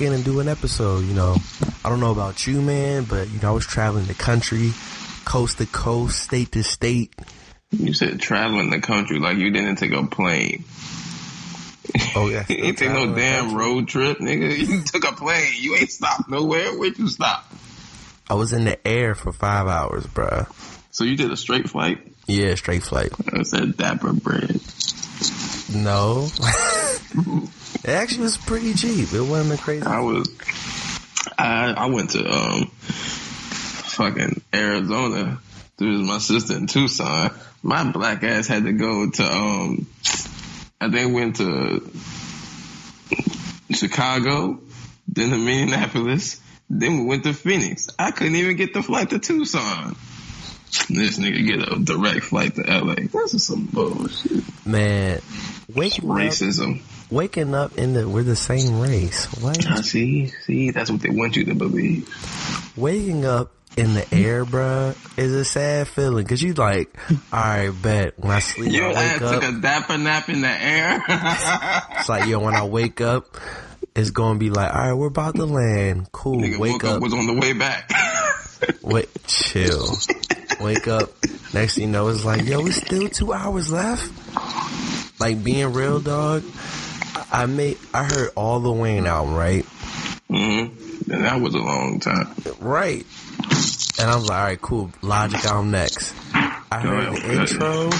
in and do an episode, you know. I don't know about you, man, but you know, I was traveling the country, coast to coast, state to state. You said traveling the country like you didn't take a plane. Oh yeah. You ain't take no damn road trip, nigga. You took a plane. You ain't stopped nowhere. Where'd you stop? I was in the air for five hours, bruh. So you did a straight flight? Yeah, straight flight. I said dapper bread. No. it actually was pretty cheap. It wasn't a crazy. I was, I I went to um, fucking Arizona visit my sister in Tucson. My black ass had to go to um, I think went to Chicago, then to Minneapolis, then we went to Phoenix. I couldn't even get the flight to Tucson. This nigga get a direct flight to LA. This is some bullshit. Man, up, Racism. Waking up in the we're the same race. What? I see, see, that's what they want you to believe. Waking up in the air, bruh, is a sad feeling. Cause you like, alright, bet when I sleep, Your I wake took a dapper nap in the air. It's like, yo, when I wake up, it's gonna be like, alright, we're about to land. Cool. Nigga wake up. up was on the way back. Wait, chill. Wake up. Next thing you know, it's like, yo, it's still two hours left. Like being real, dog. I made, I heard all the Wayne album, right? mm-hmm. And that was a long time. Right. And I was like, all right, cool. Logic album next. I heard Oh, the intro,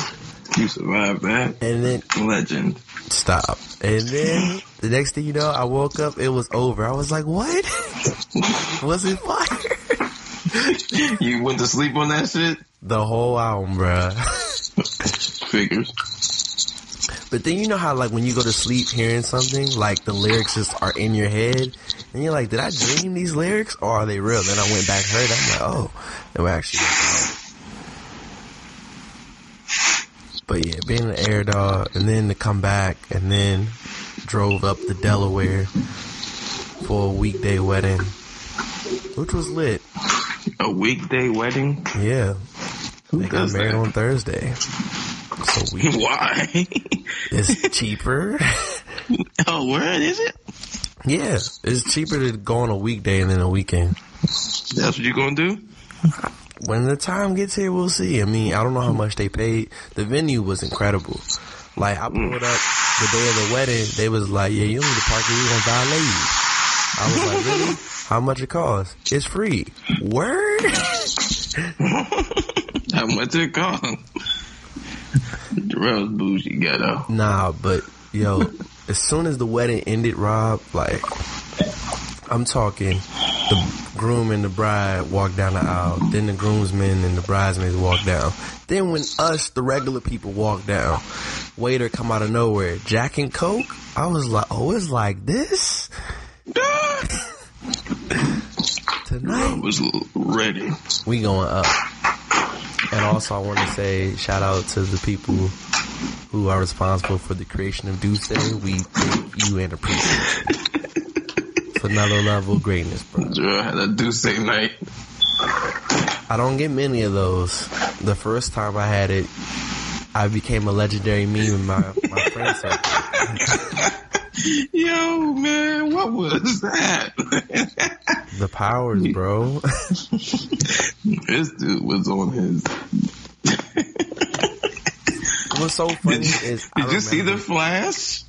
You survived that. and then Legend. stop. And then the next thing you know, I woke up, it was over. I was like, what? was it fire? You went to sleep on that shit? The whole album, bruh. Figures. But then you know how like when you go to sleep hearing something, like the lyrics just are in your head, and you're like, did I dream these lyrics or are they real? Then I went back heard, it, I'm like, oh, they were actually. But yeah, being an air dog, and then to come back, and then drove up to Delaware for a weekday wedding, which was lit. A weekday wedding? Yeah, Who they got married that? on Thursday, so we Why? it's cheaper. oh, where is it? Yeah, it's cheaper to go on a weekday than a weekend. That's what you're gonna do? When the time gets here, we'll see. I mean, I don't know how much they paid. The venue was incredible. Like, I pulled up the day of the wedding. They was like, yeah, you don't need to park here. Going to valet you. I was like, really? How much it cost? It's free. Word? How much it cost? Jarrell's bougie ghetto. Nah, but yo, as soon as the wedding ended, Rob, like, I'm talking, the groom and the bride walked down the aisle. Then the groomsmen and the bridesmaids walked down. Then when us, the regular people, walked down, waiter come out of nowhere, Jack and Coke. I was like, oh, it's like this I tonight. was ready. We going up. And also, I want to say shout out to the people who are responsible for the creation of Duce. We thank you and appreciate you. It's another level of greatness, bro. Jarrell had a Duce night. I don't get many of those. The first time I had it, I became a legendary meme in my, my friend circle. Yo, man, what was that? The powers, bro. this dude was on his. what's so funny is I Did you see the flash?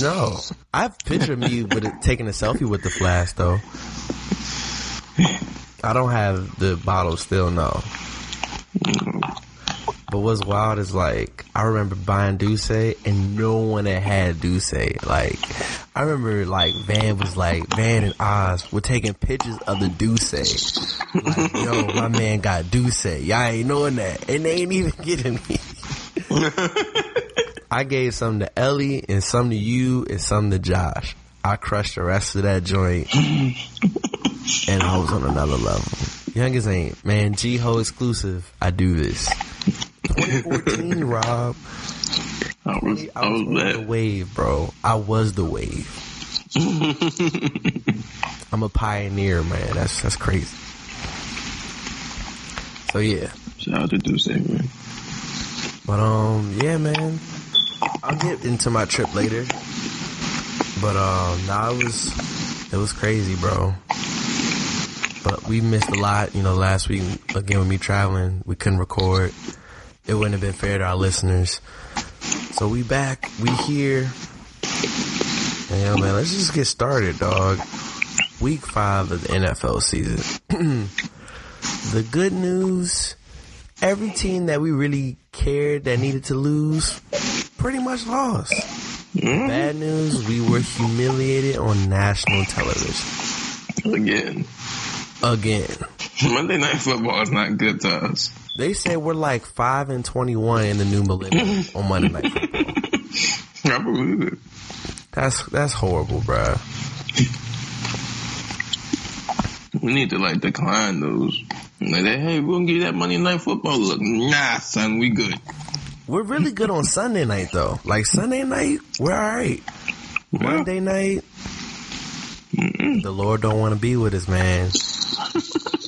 No, I've pictured me with it, taking a selfie with the flash though. I don't have the bottle still, no. Mm. But what's wild is like I remember buying Douce and no one that had Douce. Like I remember like Van was like Van and Oz were taking pictures of the Douce. Like yo, my man got Douce. Y'all ain't knowing that, and they ain't even getting me. I gave some to Ellie and some to you and some to Josh. I crushed the rest of that joint and I was on another level. Youngest ain't, man, G-Ho exclusive. I do this. 2014, Rob. I was, I I was was on the wave, bro. I was the wave. I'm a pioneer, man. That's that's crazy. So yeah, Shout out to Duce, man. but um, yeah, man. I'll get into my trip later. But um, nah, it was it was crazy, bro. But we missed a lot, you know. Last week, again, with me traveling, we couldn't record. It wouldn't have been fair to our listeners. So we back, we here. And yo, man, let's just get started, dog. Week five of the NFL season. the good news, every team that we really cared that needed to lose, pretty much lost. Mm-hmm. Bad news, we were humiliated on national television. Again. Again. Monday Night Football is not good to us. They say we're like 5 and 21 in the new millennium on Monday Night Football. I believe it. That's, that's horrible, bruh. We need to like decline those. Like, hey, we're gonna give you that Monday Night Football look. Nah, son, we good. We're really good on Sunday night though. Like Sunday night, we're alright. Monday night, the Lord don't want to be with us, man.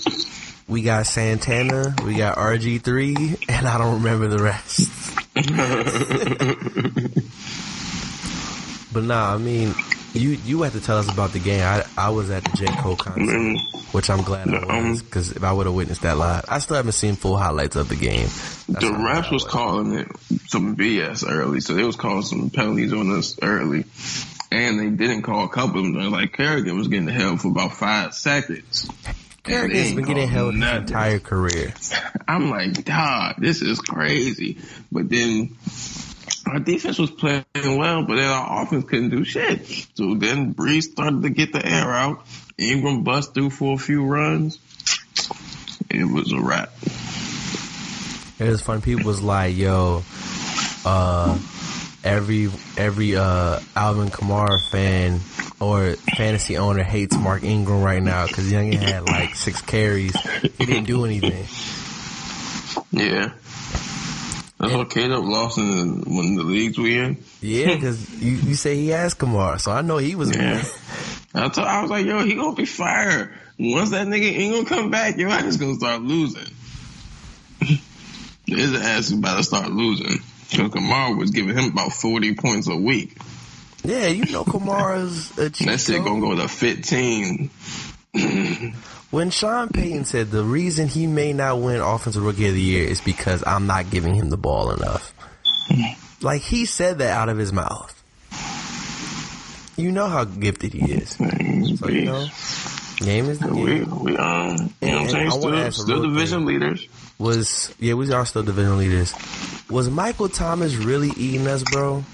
We got Santana, we got RG3, and I don't remember the rest. but nah, I mean, you you had to tell us about the game. I I was at the J Cole concert, Mm, which I'm glad I was because if I would have witnessed that live, I still haven't seen full highlights of the game. That's the refs was calling it some BS early, so they was calling some penalties on us early, and they didn't call a couple of them. Like Kerrigan was getting held for about five seconds. Kerrigan's ain't been getting held his entire career. I'm like, dog, this is crazy. But then our defense was playing well, but then our offense couldn't do shit. So then Brees started to get the air out. Ingram bust through for a few runs. It was a wrap. It was fun. People was like, "Yo, uh, every every uh Alvin Kamara fan or fantasy owner hates Mark Ingram right now because Youngin had like six carries. He didn't do anything. Yeah. That's what Caleb lost in the, of the leagues we in. Yeah, because you, you say he has Kamara, so I know he was. Yeah. I, told, I was like, yo, he gonna be fired. Once that nigga Ingram come back, your ass gonna start losing. His ass is about to start losing. Because Kamara was giving him about 40 points a week. Yeah, you know Kamara's a cheat That shit gonna go to 15. When Sean Payton said the reason he may not win Offensive Rookie of the Year is because I'm not giving him the ball enough. Like he said that out of his mouth. You know how gifted he is. So you know, game is the We, game. we, um, you know what I'm saying? Still, still division leaders. Was yeah, we are still division leaders. Was Michael Thomas really eating us, bro?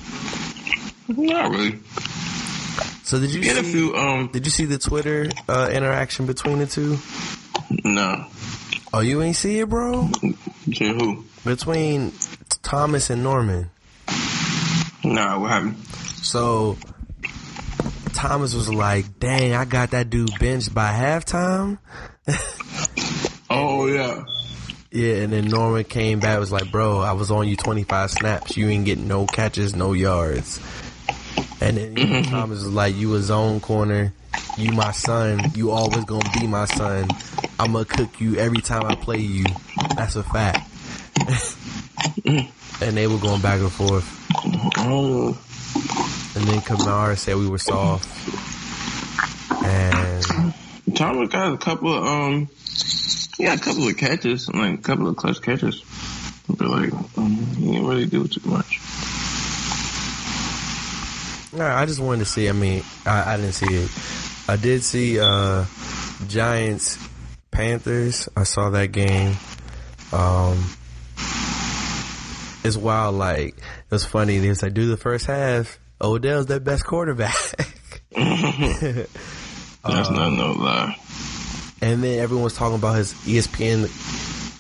Not really. So did you Get a see? few, um, Did you see the Twitter uh, interaction between the two? no. Oh, you ain't see it, bro? Between who? Between Thomas and Norman. Nah, what happened? So Thomas was like, "Dang, I got that dude benched by halftime." Oh, yeah. Yeah, and then Norman came back was like, "Bro, I was on you 25 snaps. You ain't getting no catches, no yards." And then know, Thomas was like, "You a zone corner. You my son. You always gonna be my son. I'm gonna cook you every time I play you. That's a fact." and they were going back and forth. Oh, And then Kamara said we were soft. And Thomas got a couple of, um, he got a couple of catches, like a couple of clutch catches. But like, mm, he didn't really do too much. No, I just wanted to see. I mean, I, I didn't see it. I did see uh, Giants Panthers. I saw that game. Um, it's wild. Like it was funny. They was like, do the first half. Odell's their best quarterback. That's not no lie. And then everyone was talking about his ESPN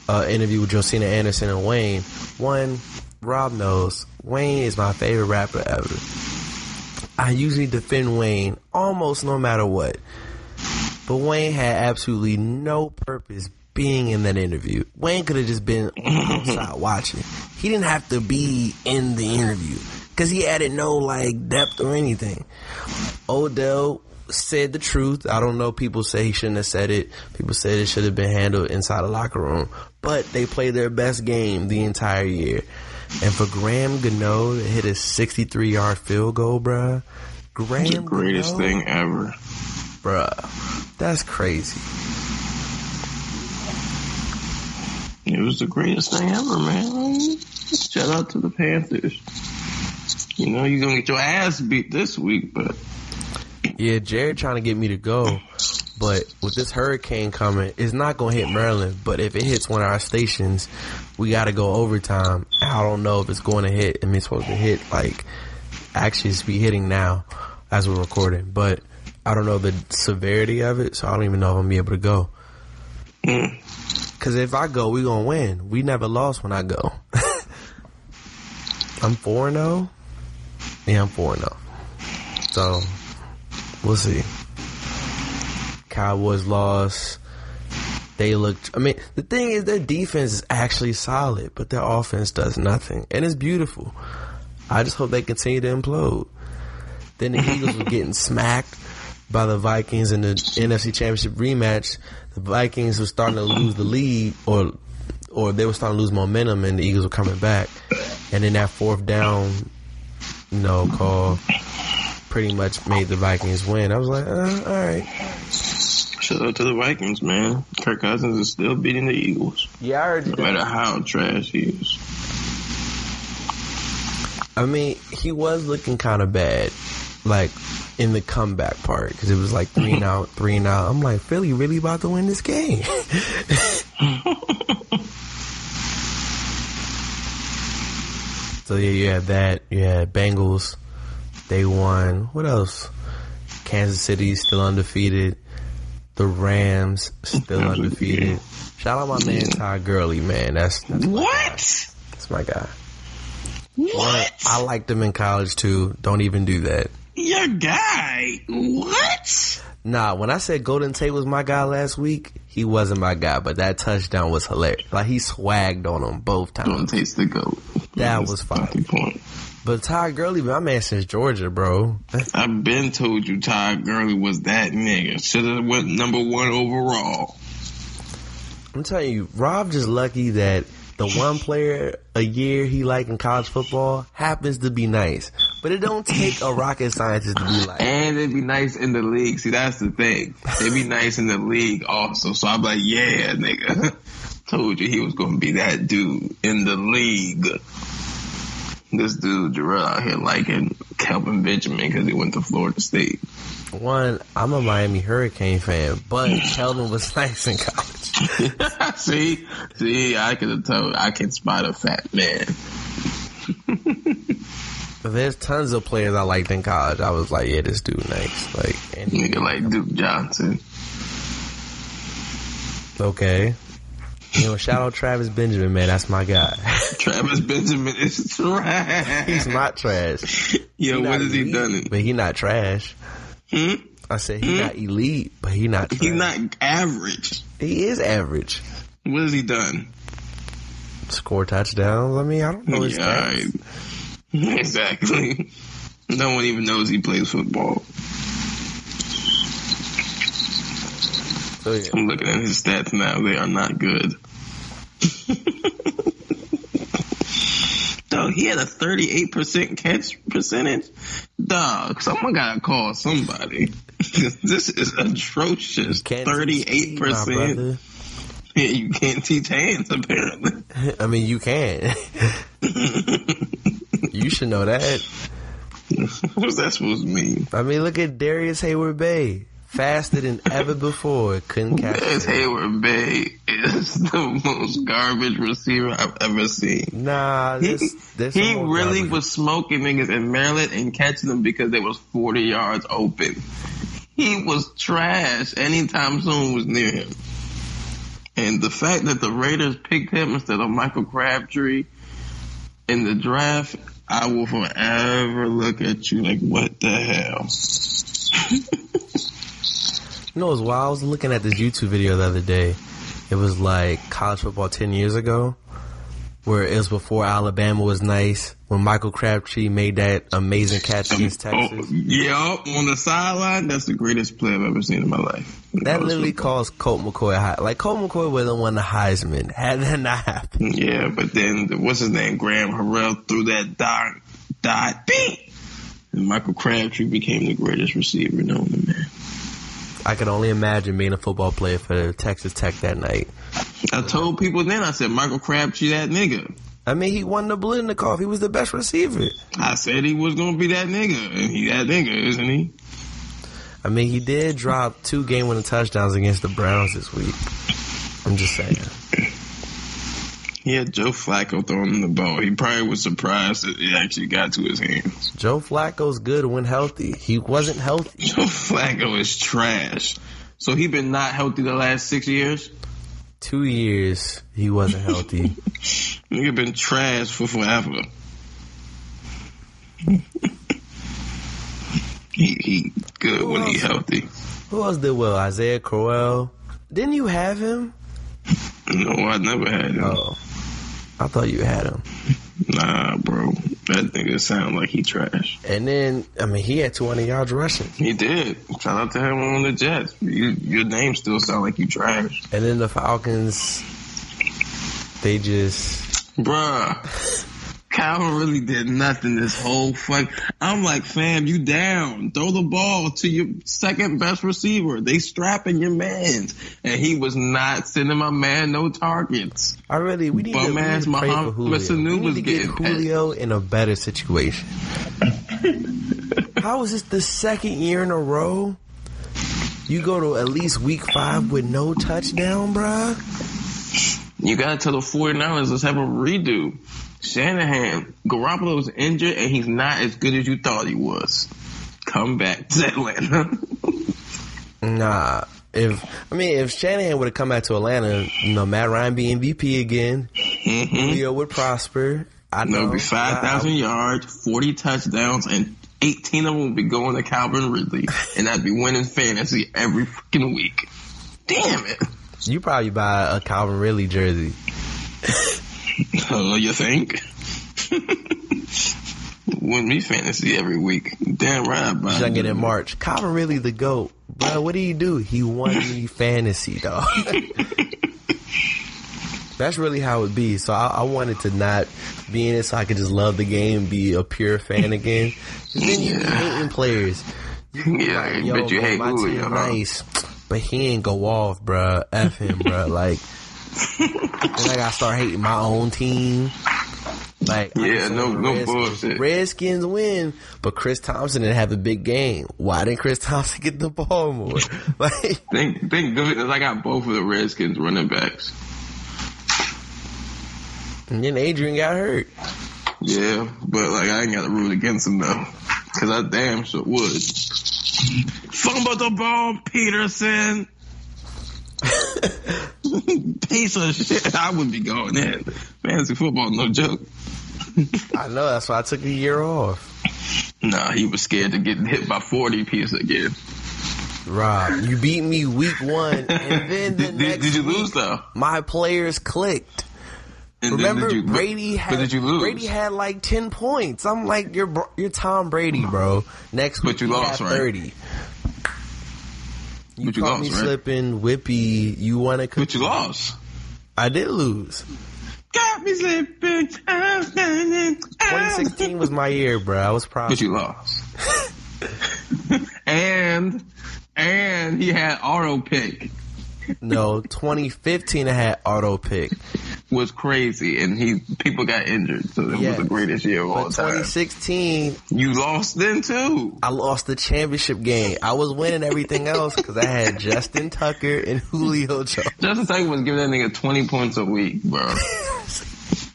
uh, interview with Josina Anderson and Wayne. One, Rob knows Wayne is my favorite rapper ever. I usually defend Wayne almost no matter what. But Wayne had absolutely no purpose being in that interview. Wayne could have just been outside watching. He didn't have to be in the interview because he added no like depth or anything. Odell said the truth. I don't know. People say he shouldn't have said it. People said it should have been handled inside the locker room. But they played their best game the entire year. And for Graham Gano to hit a 63 yard field goal, bruh. Graham the greatest Gano, thing ever. bruh. That's crazy. It was the greatest thing ever, man. Shout out to the Panthers. You know, you're gonna get your ass beat this week, but Yeah, Jared trying to get me to go. But with this hurricane coming, it's not going to hit Maryland. But if it hits one of our stations, we got to go overtime. I don't know if it's going to hit. I mean, it's supposed to hit, like, actually, it's be hitting now as we're recording. But I don't know the severity of it, so I don't even know if I'm going to be able to go. Hmm. Because if I go, we going to win. We never lost when I go. I'm 4 0. Yeah, I'm 4 0. So, we'll see. Cowboys lost. They looked. I mean, the thing is, their defense is actually solid, but their offense does nothing, and it's beautiful. I just hope they continue to implode. Then the Eagles were getting smacked by the Vikings in the NFC Championship rematch. The Vikings were starting to lose the lead, or or they were starting to lose momentum, and the Eagles were coming back. And then that fourth down, you know, call pretty much made the Vikings win. I was like, uh, all right. shout out to the Vikings, man. Kirk Cousins is still beating the Eagles, Yeah, I heard you. no matter how trash he is. I mean, he was looking kind of bad, like in the comeback part, because it was like three and out, three and out. I'm like, Philly really about to win this game. so yeah, you had that. You had Bengals. They won. What else? Kansas City still undefeated. The Rams still undefeated. Shout out my man Ty Gurley, man. That's that's, What? that's my guy. What? I liked him in college too. Don't even do that. Your guy? What? Nah, when I said Golden Tate was my guy last week, he wasn't my guy, but that touchdown was hilarious. Like he swagged on him both times. taste the goat. That was fine. the point. But Ty Gurley, my man since Georgia, bro. I've been told you Todd Gurley was that nigga. Should have went number one overall. I'm telling you, Rob just lucky that the one player a year he like in college football happens to be nice. But it don't take a rocket scientist to be like, And it'd be nice in the league. See, that's the thing. They'd be nice in the league also. So I'm like, yeah, nigga. Told you he was going to be that dude in the league. This dude, Jarrell, out here liking Kelvin Benjamin because he went to Florida State. one, I'm a Miami Hurricane fan, but Keldon was nice in college. see, see, I can tell, I can spot a fat man. There's tons of players I liked in college. I was like, yeah, this dude nice. Like, Nigga like Duke Johnson. okay. You know, shout out Travis Benjamin, man. That's my guy. Travis Benjamin is trash. He's not trash. Yo, He what has he elite, done? It? But he not trash. Hmm? I said he not elite, but he not trash. He's not average. He is average. What has he done? Score touchdowns. I mean, I don't know his Yeah. I- exactly. No one even knows he plays football. So yeah. I'm looking at his stats now. They are not good. Dog, he had a 38% catch percentage. Dog, someone gotta call somebody. this is atrocious. Kansas City, my 38%. Yeah, you can't teach hands apparently. I mean, you can. you should know that. What's that supposed to mean? I mean, look at Darrius Heyward-Bey. Faster than ever before. Couldn't catch it. Heyward-Bey is the most garbage receiver I've ever seen. Nah, He, this, this he really was smoking niggas in Maryland and catching them because they was 40 yards open. He was trash anytime someone was near him. And the fact that the Raiders picked him instead of Michael Crabtree in the draft, I will forever look at you like, what the hell? You know, it was while I was looking at this YouTube video the other day. It was like college football 10 years ago, where it was before Alabama was nice, when Michael Crabtree made that amazing catch against Oh, Texas. yeah, on the sideline, that's the greatest play I've ever seen in my life. That literally calls Colt McCoy high. Like, Colt McCoy would have won the Heisman had that not happened. Yeah, but then what's his name? Graham Harrell threw that dot, dot, bing, and Michael Crabtree became the greatest receiver known to man. I could only imagine being a football player for Texas Tech that night. I told people then, I said Michael Crabtree that nigga. I mean, he won the Biletnikoff. He was the best receiver. I said he was gonna be that nigga, and he that nigga, isn't he? I mean, he did drop two game-winning touchdowns against the Browns this week. I'm just saying. He had Joe Flacco throwing the ball. He probably was surprised that it actually got to his hands. Joe Flacco's good when healthy. He wasn't healthy. Joe Flacco is trash. So he been not healthy the last six years. Two years he wasn't healthy. Nigga been trash for forever. he he good Who when he healthy. Who else did well? Isaiah Crowell. Didn't you have him? No, I never had him. Oh, I thought you had him. Nah, bro. That nigga sound like he trash. And then, I mean, he had 200 yards rushing. He did. Shout out to him on the Jets. You, your name still sound like you trash. And then the Falcons, they just Bruh. Calvin really did nothing this whole fuck. I'm like, fam, you down. Throw the ball to your second best receiver. They strapping your mans. And he was not sending my man no targets. I really we need to, Bum need ass to pray Muhammad Julio. Sanu We was to get getting- Julio in a better situation. How is this the second year in a row? You go to at least week five with no touchdown, bruh. You gotta tell the 49ers, let's have a redo. Shanahan, Garoppolo's injured and he's not as good as you thought he was. Come back to Atlanta. Nah. If I mean, if Shanahan would have come back to Atlanta, you know, Matt Ryan be MVP again, mm-hmm. Julio would prosper. I know. Be 5,000 yards, 40 touchdowns, and 18 of them will be going to Calvin Ridley. And I'd be winning fantasy every freaking week. Damn it. You probably buy a Calvin Ridley jersey. Oh, you think? Win me fantasy every week. Damn right. Young it. in March. Calvin really the GOAT. Bro, what did he do? He won me fantasy, dog. That's really how it be. So I, I wanted to not be in it so I could just love the game, be a pure fan again. then you be hating players. Yeah, I Yo, bet you man, hate my Julio. nice, but he ain't go off, bro. F him, bro. Like, then I gotta start hating my own team. Like, Yeah, no- no Redskins. bullshit. Redskins win, but Chris Thompson didn't have a big game. Why didn't Chris Thompson get the ball more? Like, think thank goodness I got both of the Redskins running backs. and then Adrian got hurt. Yeah, but like I ain't got to rule against him though, because I damn sure would. Fumble the ball, Peterson. Piece of shit. I wouldn't be going in. Fantasy football, no joke. I know that's why I took a year off. Nah, he was scared to get hit by 40 piece again. Rob, you beat me week one, and then the Did, next did you week, lose though? my players clicked. And Remember, you, Brady had did you lose? Brady had like ten points. I'm like, you're you're Tom Brady, bro. Next But week you lost, had right? thirty. You But you caught lost, me right? slipping, whippy. You won a. but you lost. I did lose. Got me slipping. I'm standing. 2016 was my year, bro. I was proud. But you lost. and and he had auto pick. No, 2015 I had auto pick. was crazy, and he people got injured, so it Yes. was the greatest year of all But time. 2016, You lost then too. I lost the championship game. I was winning everything else because I had Justin Tucker and Julio Jones. Justin Tucker was giving that nigga twenty points a week, bro.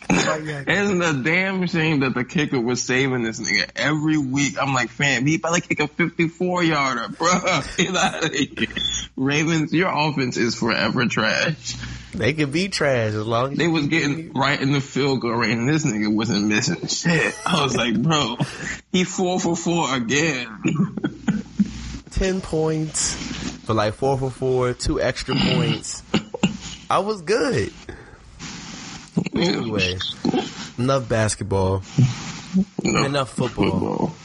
Isn't a damn shame that the kicker was saving this nigga every week. I'm like, fam, he about to kick a 54 yarder, bro. Get out of here. Ravens, your offense is forever trash. They could be trash as long as They was getting right in the field goal range, and this nigga wasn't missing shit. I was like, bro, he four for four again. 10 points for like 4 for 4, two extra points. I was good. Anyway, enough basketball. No, Enough football. football.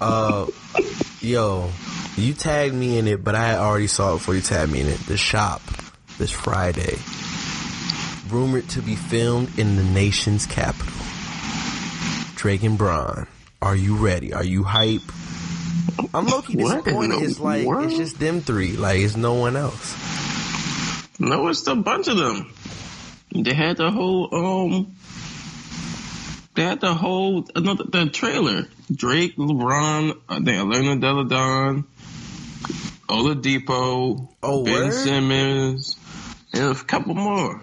Uh, yo, you tagged me in it, but I already saw it before you tagged me in it. The shop this Friday, rumored to be filmed in the nation's capital. Drake and Bron, are you ready? Are you hype? I'm low-key What in disappointed. It's like world? it's just them three. Like it's no one else. No, it's a bunch of them. They had the whole um. They had the whole another the trailer. Drake, LeBron, I think Elena Delle Donne, Oladipo, Oh, Ben word? Simmons, and a couple more.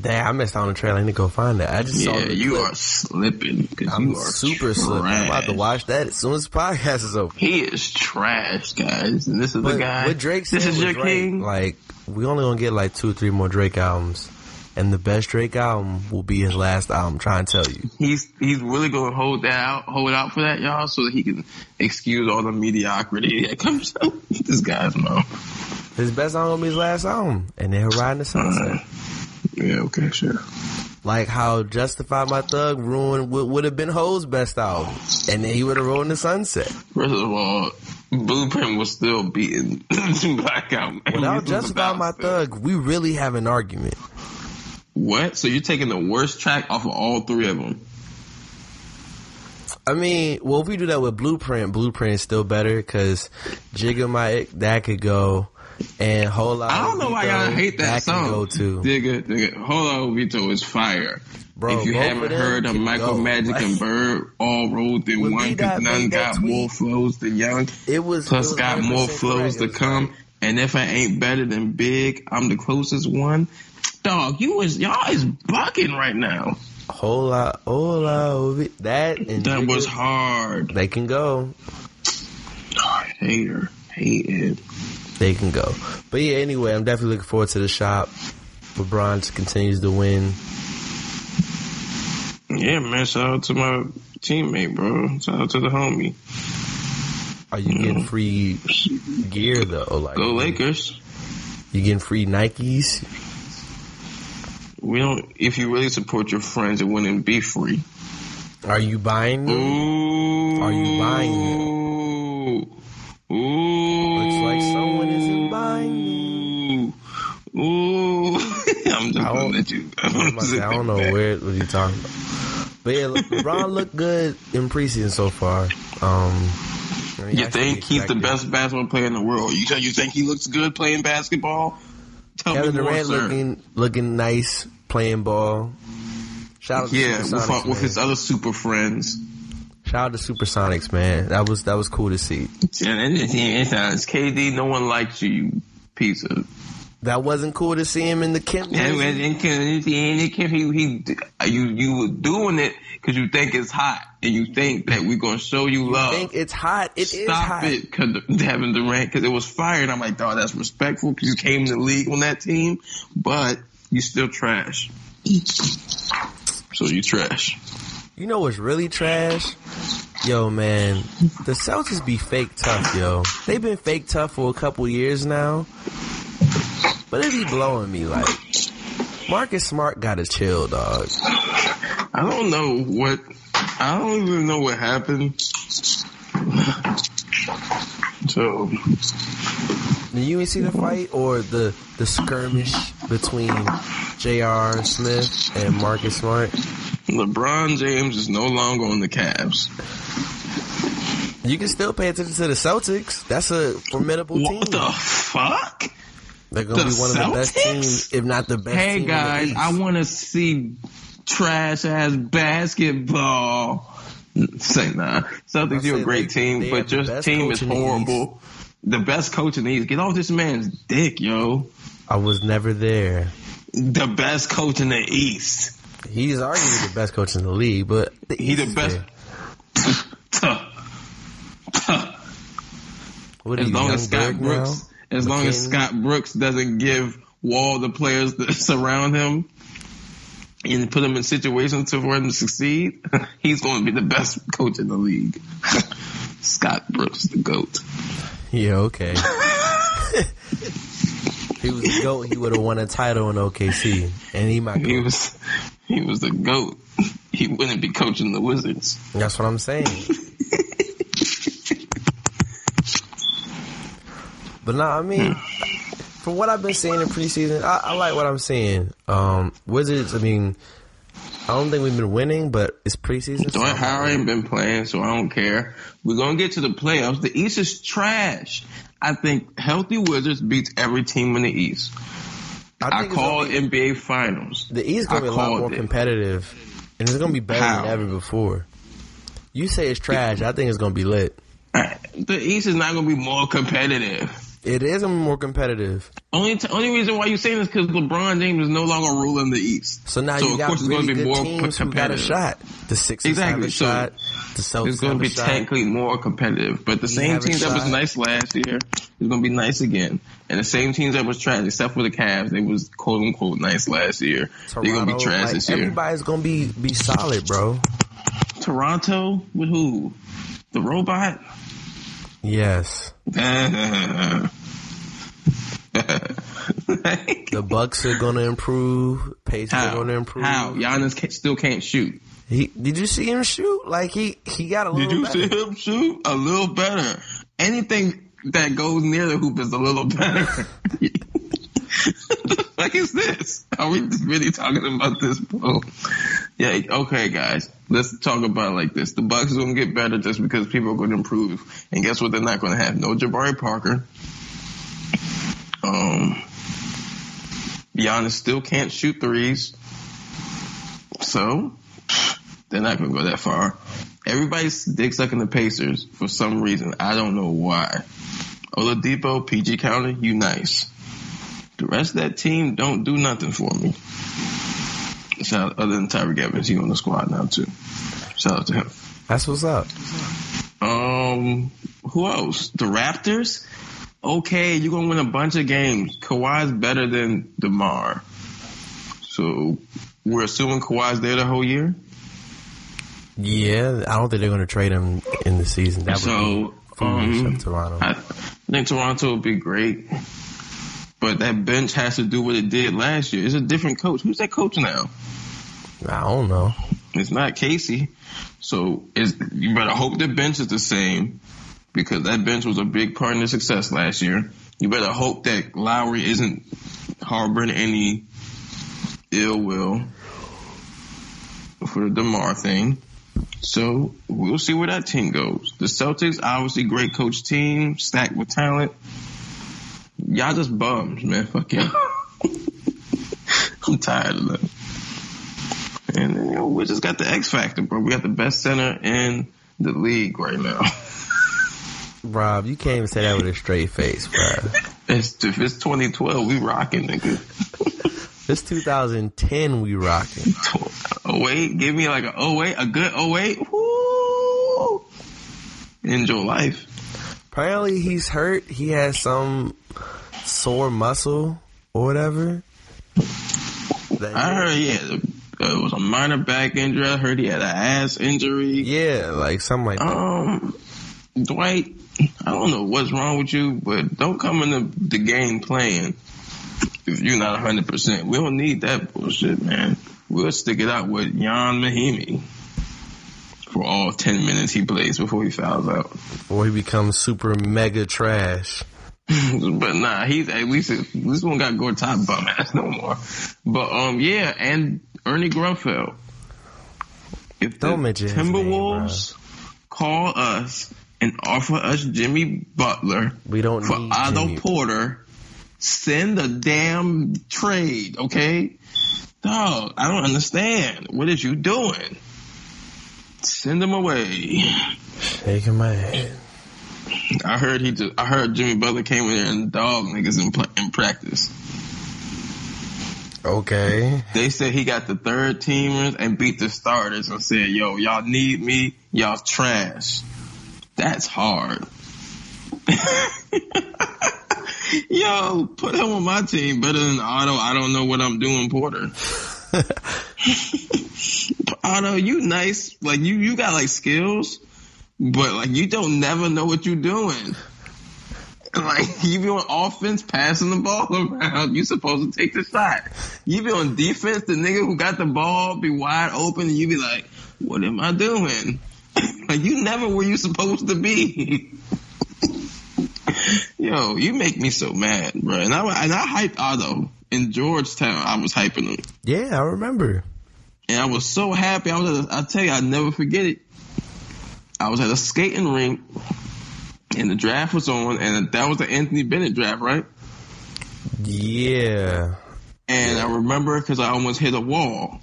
Damn, I missed out on the trailer. I need to go find that. I just saw Yeah, the you clip. are slipping. I'm you are super slipping. I'm about to watch that as soon as the podcast is over. He is trash, guys. And this is But the guy. what Drake said this is your right. king. Like we only gonna get like two three more Drake albums, and the best Drake album will be his last album. Trying to tell you, He's he's really gonna hold that out, hold out for that, y'all, so that he can excuse all the mediocrity that comes out this guy's mouth. his best album will be his last album, and then he'll ride in the sunset. Yeah, okay, sure. Like how Justify My Thug ruined what would have been Hov's best album, and then he would have rolled in the sunset. First of all, Blueprint was still beating Blackout. Man. Without Justify My still- Thug, we really have an argument. What? So you're taking the worst track off of all three of them? I mean, well, if we do that with Blueprint, Blueprint is still better because Jigga My that could go, and Whole Lot. I don't know why y'all hate that, Can song. go too, Digga, digga. Hold on, Vito is fire. Bro, if you haven't heard of Michael go. Magic Like- and Bird all rolled in When one, because none made that got more flows than Young. It was it Plus was got more flows correct. to come. like, And if I ain't better than Big, I'm the closest one. Dog, you was y'all is bucking right now. Whole lot, whole of it. That and That was hard. They can go. Hater, hated. They can go. But yeah, anyway, I'm definitely looking forward to the shop. LeBron continues to win. Yeah, man. Shout out to my teammate, bro. Shout out to the homie. Are you getting free gear though? Like, Go Lakers. You getting free Nikes? We don't. If you really support your friends, it wouldn't be free. Are you buying them? Ooh. Are you buying Ooh. Ooh. Looks like someone isn't buying Ooh. Ooh. I'm just gonna let you. I'm about say, I don't know where what you talking about. But yeah, Le- LeBron looked good in preseason so far. Um, I mean, You think he's the best basketball player in the world? You you think he looks good playing basketball? Tell Kevin me more, Durant sir. looking looking nice playing ball. Shout out to yeah, with, with his other super friends. Shout out to Supersonics, man. That was that was cool to see. And- and it's KD, no one likes you, you piece of. That wasn't cool to see him in the Kemp. And, jersey. and, and, and, and he, he, you, you were doing it because you think it's hot and you think that we're gonna show you, love. think it's hot. It is Stop hot. it, Kevin Durant, because it was fired. I'm like, dog, that's respectful because you came in the league on that team, but you still trash. So you trash. You know what's really trash? Yo, man, the Celtics be fake tough, yo. They've been fake tough for a couple years now, but it be blowing me like. Marcus Smart gotta chill, dog. I don't know what. I don't even know what happened. So Did you even see the fight or the the skirmish between J.R. Smith and Marcus Smart? LeBron James is no longer on the Cavs. You can still pay attention to the Celtics. That's a formidable team. What the fuck? They're gonna The be one of the best Celtics? teams, if not the best. Hey team in the guys. I want to see trash ass basketball. Say nah, Celtics, I you're a great they- team, they but your team is horrible. The best coach in the East. Get off this man's dick, yo. I was never there. The best coach in the East. He's arguably the best coach in the league, but the He the best. there. What are As you, long as Scott Brooks, now? As long as Scott Brooks doesn't give Wall the players that surround him and put him in situations to for him to succeed, he's going to be the best coach in the league. Scott Brooks, the goat. Yeah, okay. he was the GOAT, he would have won a title in OKC. And he might He was, he was the goat. He wouldn't be coaching the Wizards. That's what I'm saying. But nah, I mean, from what I've been seeing in preseason, I, I like what I'm seeing. Um, Wizards, I mean, I don't think we've been winning, but it's preseason. so Dwight Howard ain't been playing, so I don't care. We're gonna get to the playoffs. The East is trash. I think healthy Wizards beats every team in the East. I, it's call be- NBA Finals. The East gonna I be a lot more it. competitive, and it's gonna be better How? than ever before. You say it's trash. I think it's gonna be lit. The East is not gonna be more competitive. It is more competitive. Only t- only reason why you're saying this because LeBron James is no longer ruling the East. So now So, you of got course it's really gonna be more teams who got a competitive. shot. The Sixers Exactly, have a so shot. The Celtics It's going to be shot. technically more competitive, but the We same teams that was nice last year is going to be nice again, and the same teams that was trash, except for the Cavs, they was quote unquote nice last year. They're going to be Toronto, trash like, this year. Everybody's gonna be be solid, bro. Toronto with who? The robot. Yes. The Bucks are gonna improve. Pacers are gonna improve. How? Giannis can, still can't shoot. He, did you see him shoot? Like he he got a little. Did you better. see him shoot? A little better. Anything that goes near the hoop is a little better. like is this? Are we really talking about this, bro? Yeah, okay, guys. Let's talk about it like this. The Bucks are gonna get better just because people are gonna improve. And guess what? They're not gonna have no Jabari Parker. Um, Giannis still can't shoot threes. So, they're not going to go that far. Everybody's dick sucking the Pacers for some reason. I don't know why. Oladipo, PG Counter, you nice. The rest of that team don't do nothing for me. Shout out, other than Tyreke Evans, he on the squad now too. Shout out to him. That's what's up. Um, who else? The Raptors. Okay, you're gonna win a bunch of games. Kawhi's better than Demar, so we're assuming Kawhi's there the whole year. Yeah, I don't think they're gonna trade him in the season. That would So, be foolish um, Toronto. I think Toronto would be great, but that bench has to do what it did last year. It's a different coach. Who's that coach now? I don't know. It's not Casey. So it's, you better hope the bench is the same because that bench was a big part in the success last year. You better hope that Lowry isn't harboring any ill will for the DeMar thing. So we'll see where that team goes. The Celtics, obviously great coach team, stacked with talent. Y'all just bums, man. Fuck y'all. I'm tired of them. And you know, we just got the X factor, bro. We got the best center in the league right now. Rob, you can't even say that with a straight face, bro. It's, if it's 2012, we rocking, nigga. It's 2010, we rocking. Oh wait, give me like a oh wait, a good oh wait. Woo! Enjoy life. Apparently, he's hurt. He has some sore muscle or whatever. I heard he had a, it was a minor back injury. I heard he had an ass injury. Yeah, like something like that. Um, Dwight, I don't know what's wrong with you, but don't come into the game playing if you're not 100%. We don't need that bullshit, man. We'll stick it out with Ian Mahinmi for all 10 minutes he plays before he fouls out. Or he becomes super mega trash. but nah, he's at least, this one got go top bum ass no more. But um, yeah, and Ernie Grunfeld. If the Don't his name, Timberwolves call us and offer us Jimmy Butler We don't for need Otto Jimmy. Porter, Send a damn trade, okay? Dog, I don't understand. What is you doing? Send him away. Shaking my head. I heard he just, I heard Jimmy Butler came in there and dog niggas in, in practice. Okay. They said he got the third teamers and beat the starters and said, yo, y'all need me, y'all trash. That's hard. yo, put him on my team better than Otto. I don't know what I'm doing, Porter. Otto, you nice. Like you, you got like skills, but like you don't never know what you're doing. Like you be on offense passing the ball around, you supposed to take the shot. You be on defense, the nigga who got the ball be wide open, and you be like, "What am I doing?" Like you never where you supposed to be. Yo, you make me so mad, bro. And I and I hyped Otto in Georgetown. I was hyping him, Yeah, I remember. and I was so happy. I was. At a, I tell you, I never forget it. I was at a skating rink, and the draft was on, and that was the Anthony Bennett draft, right? Yeah. And I remember because I almost hit a wall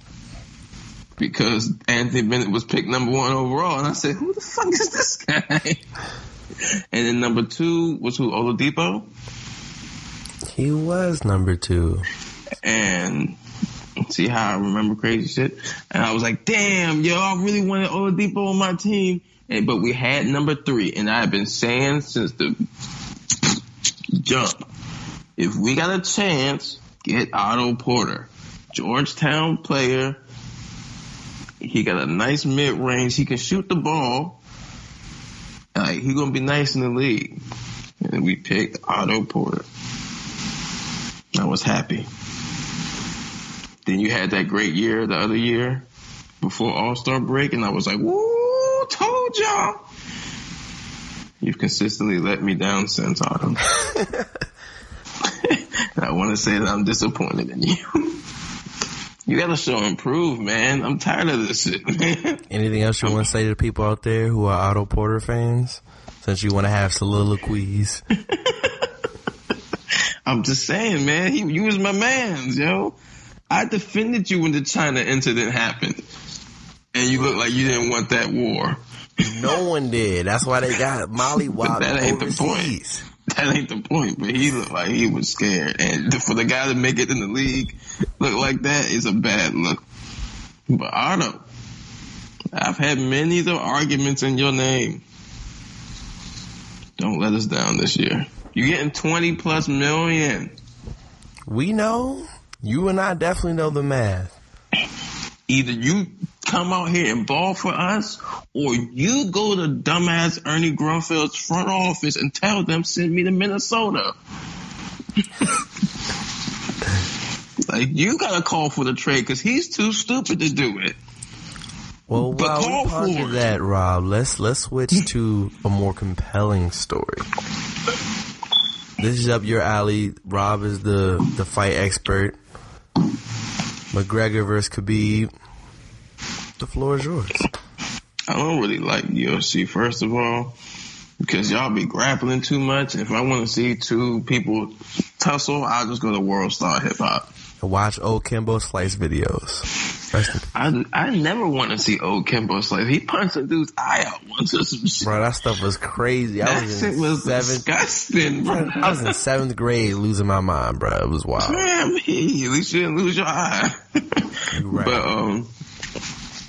because Anthony Bennett was picked number one overall, and I said, "Who the fuck is this guy?" and then number two was who Oladipo, He was number two. and see how I remember crazy shit. And I was like, "Damn, yo, I really wanted Oladipo on my team." And, but we had number three, and I have been saying since the jump, if we got a chance, get Otto Porter, Georgetown player. He got a nice mid range. He can shoot the ball. Like he gonna be nice in the league. And we picked Otto Porter. I was happy. Then you had that great year the other year before All Star break, and I was like, "Woo, told y'all." You've consistently let me down since Autumn. I want to say that I'm disappointed in you. You gotta show improve, man. I'm tired of this shit, man. Anything else you want to say to the people out there who are Otto Porter fans? Since you want to have soliloquies. I'm just saying, man. He, you was my man's, yo. I defended you when the China incident happened, and you look like you didn't want that war. No one did. That's why they got Molly that ain't the overseas. That ain't the point, but he looked like he was scared, and for the guy to make it in the league look like that is a bad look. But Otto, I've had many of the arguments in your name. Don't let us down this year. You're getting 20 plus million. We know. You and I definitely know the math. Either you come out here and ball for us, or you go to dumbass Ernie Grunfeld's front office and tell them send me to Minnesota. like you gotta call for the trade because he's too stupid to do it. Well, But while call we for ponder it. that, Rob, let's let's switch to a more compelling story. This is up your alley. Rob is the the fight expert. McGregor versus Khabib. The floor is yours. I don't really like UFC first of all because y'all be grappling too much. If I want to see two people tussle, I'll just go to World Star Hip Hop. Watch old Kimbo Slice videos. I I never want to see old Kimbo Slice. He punched a dude's eye out once or some shit. Bro, that stuff was crazy. I That was shit in was seventh. disgusting, bro. I was in seventh grade, losing my mind, bro. It was wild. Damn, he, at least you didn't lose your eye. Right. But um,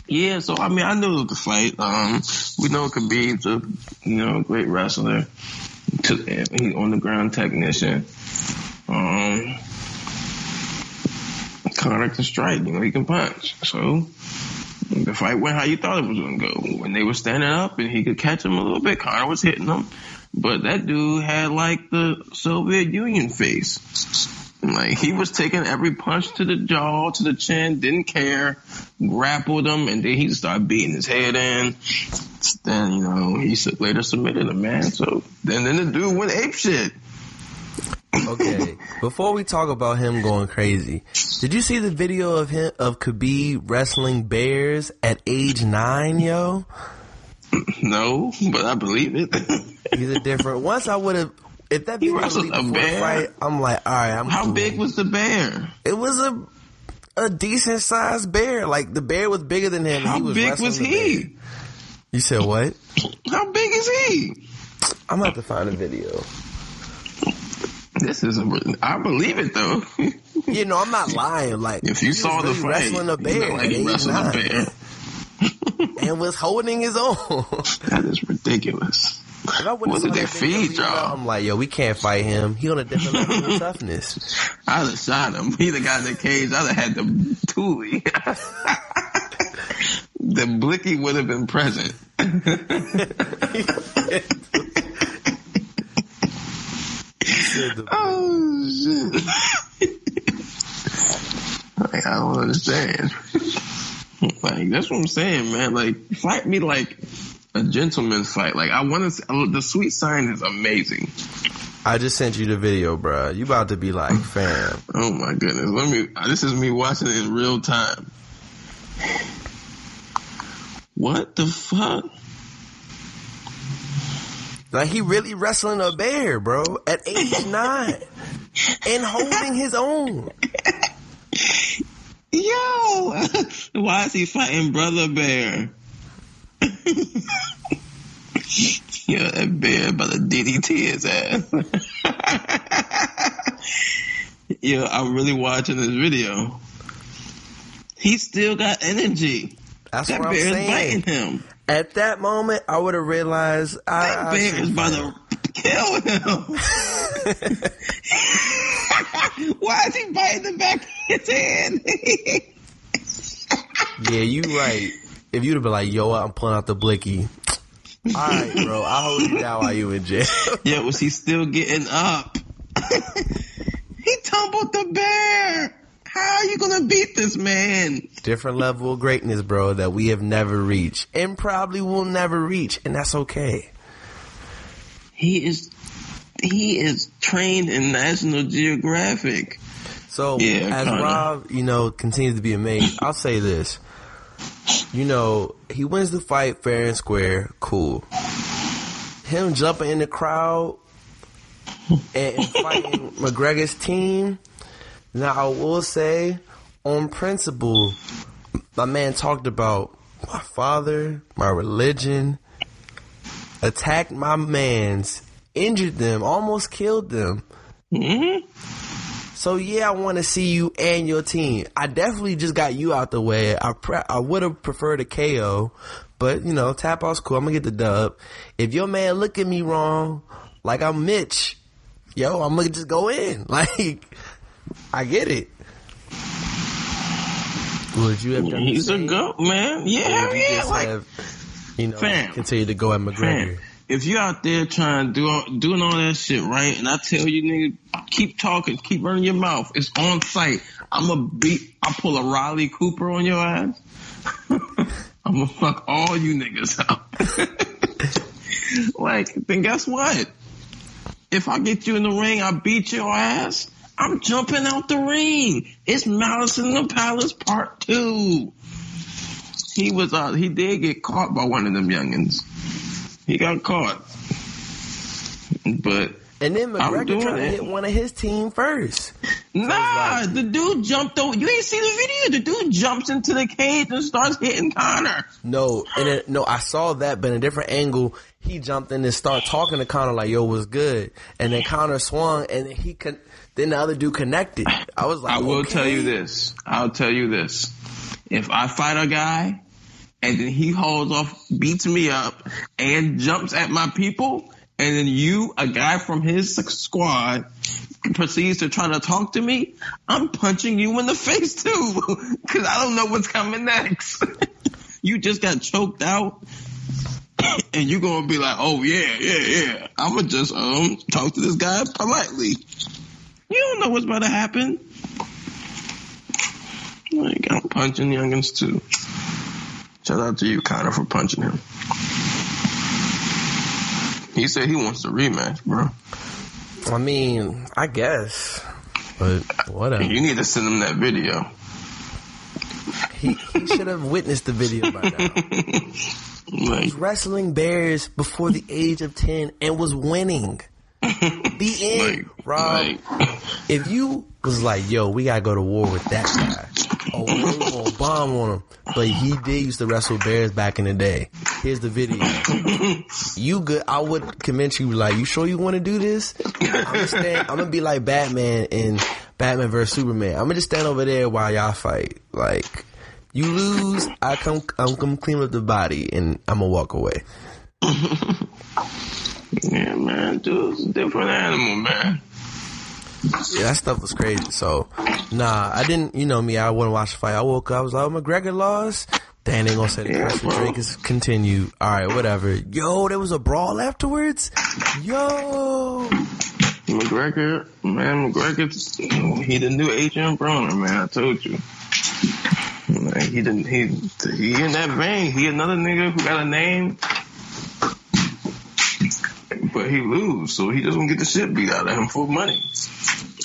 yeah. So I mean, I knew it fight. Um, we know Khabib's a you know great wrestler. To- He's on the ground technician. Um, Conor can strike. You know, he can punch. So the fight went how you thought it was going to go. When they were standing up and he could catch him a little bit, Conor was hitting him. But that dude had like the Soviet Union face. Like he was taking every punch to the jaw, to the chin, didn't care, grappled him, and then he started beating his head in. Then you know he later submitted him, man. So then then the dude went ape shit. Okay, before we talk about him going crazy, did you see the video of him of Khabib wrestling bears at age nine, yo? No, but I believe it. He's a different. Once I would have, If that He wrestled a bear? fight, I'm like, all right, I'm How cool. big was the bear? It was a a decent sized bear. Like the bear was bigger than him. How he was big was he? You said what? How big is he? I'm about to find a video. This is a. I believe it though. You know, I'm not lying. Like if you he saw was the really fight, wrestling a bear, like he wrestled a bear. and was holding his own. That is ridiculous. If I did saw they that feed uh, y'all? up, I'm like, yo, we can't fight him. He on a different level of toughness. I'd have shot him. He the guy in the cage. I'd have had the Thule. the Blicky would have been present. oh shit! like, I don't understand. like that's what I'm saying, man. Like fight me like a gentleman's fight. Like I want to. Uh, the sweet sign is amazing. I just sent you the video, bro. You about to be like, fam. Oh my goodness. Let me, uh, this is me watching it in real time. What the fuck? Like he really wrestling a bear, bro, at age nine, and holding his own. Yo! Why is he fighting Brother Bear? Yo, that bear about to DDT his ass. Yo, I'm really watching this video. He still got energy. That's That what I'm saying. biting him. At that moment, I would have realized I, That I bear is about to kill him. Why is he biting the back of his hand? Yeah, you right. If you'd have been like, "Yo, I'm pulling out the blicky," all right, bro, I'll hold you down while you in jail. yeah, was he still getting up? he tumbled the bear. How are you gonna beat this man? Different level of greatness, bro, that we have never reached, and probably will never reach, and that's okay. He is he is trained in National Geographic. So Yeah, as kinda. Rob, you know, continues to be amazed, I'll say this. You know, he wins the fight fair and square, cool. Him jumping in the crowd and, fighting McGregor's team. Now I will say, on principle, my man talked about my father, my religion, attacked my man's, injured them, almost killed them. hmm So yeah, I want to see you and your team. I definitely just got you out the way. I pre- I would have preferred a KO, but you know, tap out's cool. I'm gonna get the dub. If your man look at me wrong, like I'm Mitch, yo, I'm gonna just go in. Like, I get it. Would you have done the He's a goat, man. Yeah, yeah. Like, have, you know, Fam. continue to go at McGregor? man, if you out there trying to do all, doing all that shit right, and I tell you, nigga, keep talking, keep running your mouth. It's on site. I'm a beat. I pull a Riley Cooper on your ass. I'm gonna fuck all you niggas up. like, then guess what? If I get you in the ring, I beat your ass. I'm jumping out the ring. It's Malice in the Palace Part Two. He was uh he did get caught by one of them youngins. He got caught. But And then McGregor trying to it. hit one of his team first. nah, the dude jumped over. You ain't see the video. The dude jumps into the cage and starts hitting Conor. No, and it, no, I saw that, but in a different angle, he jumped in and started talking to Conor like, "Yo, was good?" And then Conor swung, and then he con- then the other dude connected. I was like, I will okay. tell you this. I'll tell you this. If I fight a guy and then he holds off, beats me up, and jumps at my people, and then you, a guy from his squad, proceeds to try to talk to me, I'm punching you in the face too, because I don't know what's coming next. you just got choked out. And you're gonna be like, oh yeah, yeah, yeah. I'ma just um talk to this guy politely. You don't know what's about to happen. Like, I'm punching youngins too. Shout out to you, Conor, for punching him. He said he wants a rematch, bro. I mean, I guess, but whatever. You need to send him that video. He, he should have witnessed the video by now. Like, Wrestling bears before the age of ten and was winning. The end, Like, Rob. like, if you was like, yo, we gotta go to war with that guy. Oh, we bomb on him. But he did used to wrestle bears back in the day. Here's the video. You good? I would convince you, like, you sure you want to do this? I'm gonna, stand, I'm gonna be like Batman in Batman vs Superman. I'm gonna just stand over there while y'all fight. Like, you lose, I come, I'm come clean up the body, and I'm gonna walk away. yeah, man, dude's a different animal, man. Yeah, that stuff was crazy. So, nah, I didn't. You know me. I wouldn't watch the fight. I woke up. I was like, oh, McGregor lost. Then they gonna say the Yeah, bro. Drake is continued. All right, whatever. Yo, there was a brawl afterwards. Yo, McGregor, man, McGregor, he the new Adrian Broner, man. I told you. Like, he didn't. He he in that vein. He another nigga who got a name, but he lose, so he gonna get the shit beat out of him for money.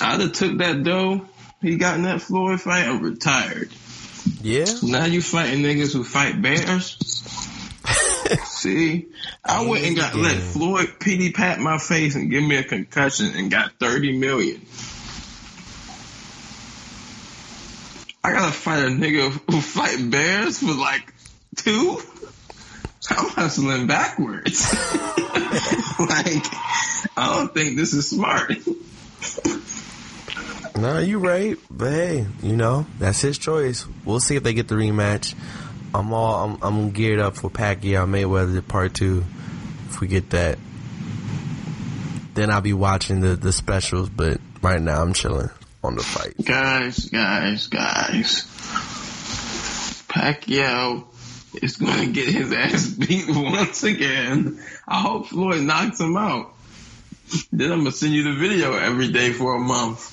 I'd have took that dough he got in that Floyd fight and retired. yeah. Now you fighting niggas who fight bears. See, I went and got let Floyd pity pat my face and give me a concussion and got thirty million. I gotta fight a nigga who fight bears for like two. I'm hustling backwards. like, I don't think this is smart. No, you right. But hey, you know that's his choice. We'll see if they get the rematch. I'm all. I'm, I'm geared up for Pacquiao Mayweather part two. If we get that, then I'll be watching the the specials. But right now, I'm chilling on the fight. Guys, guys, guys. Pacquiao is going to get his ass beat once again. I hope Floyd knocks him out. Then I'm to send you the video every day for a month.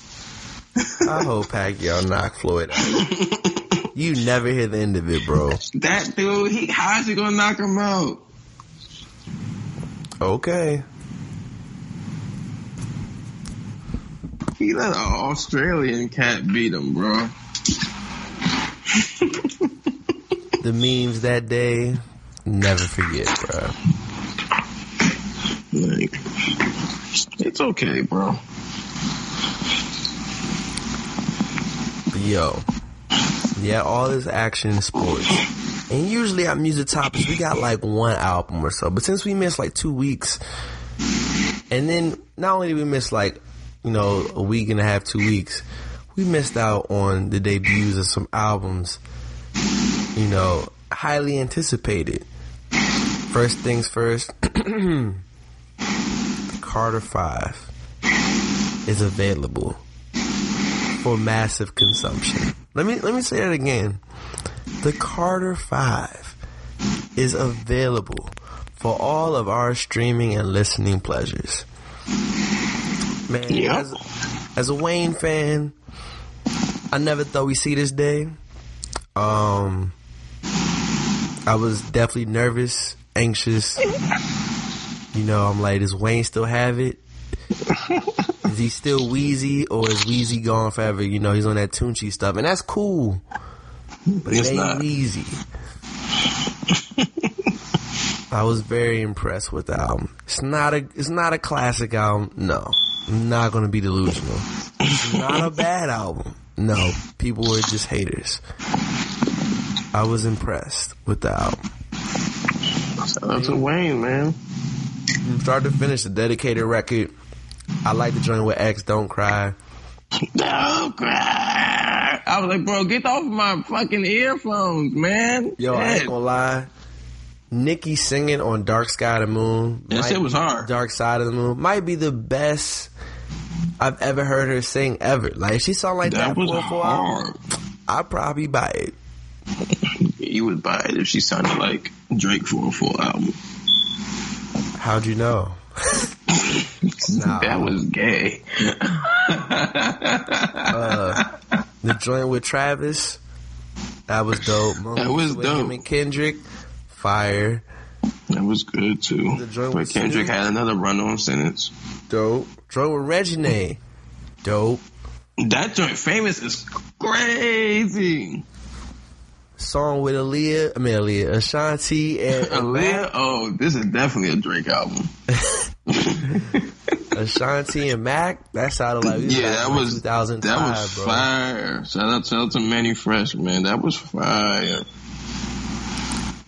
I hope Pacquiao knock Floyd out. You never hear the end of it, bro. That dude, he, how is he to knock him out? Okay. He let an Australian cat beat him, bro. The memes that day, never forget, bro. Like, it's okay, bro. Yo, yeah, all this action sports. And usually our music topics, we got like one album or so. But since we missed like two weeks, and then not only did we miss like, you know, a week and a half, two weeks, we missed out on the debuts of some albums, you know, highly anticipated. First things first, Carter 5 is available for massive consumption. Let me let me say that again. The Carter 5 is available for all of our streaming and listening pleasures. Man, Yep. as, as a Wayne fan, I never thought we'd see this day. Um, I was definitely nervous, anxious. You know, I'm like, does Wayne still have it? is he still Weezy or is Weezy gone forever? You know, he's on that Tunechi stuff, and that's cool. But it It's ain't not. Weezy. I was very impressed with the album. It's not a it's not a classic album. No. I'm not gonna be delusional. It's not a bad album. No. People were just haters. I was impressed with the album. Shout out to Wayne, man. From start to finish, a dedicated record. I like the joint with X Don't Cry. Don't cry. I was like, bro, get off my fucking earphones, man. Yo, I ain't gonna lie. Nicki singing on Dark Side of the Moon. That shit was hard. Dark Side of the Moon might be the best I've ever heard her sing ever. Like she sung like that, That was for a hard. I'd probably buy it. You would buy it if she sounded like Drake for a full album. How'd you know? Nah. That was gay. Uh, the joint with Travis, that was dope. Moments was dope. Him and Kendrick, fire, That was good too. The joint But Kendrick Snoop. had another run on sentence. dope. Joint with Reginae, dope. That joint famous is crazy. Song with Aaliyah, I mean Aaliyah, Ashanti and, and Aaliyah, oh, this is definitely a Drake album. Ashanti and Mac. That sounded like Yeah, that was 2005, that was bro. fire. Shout out, shout out to Mannie Fresh, man. That was fire.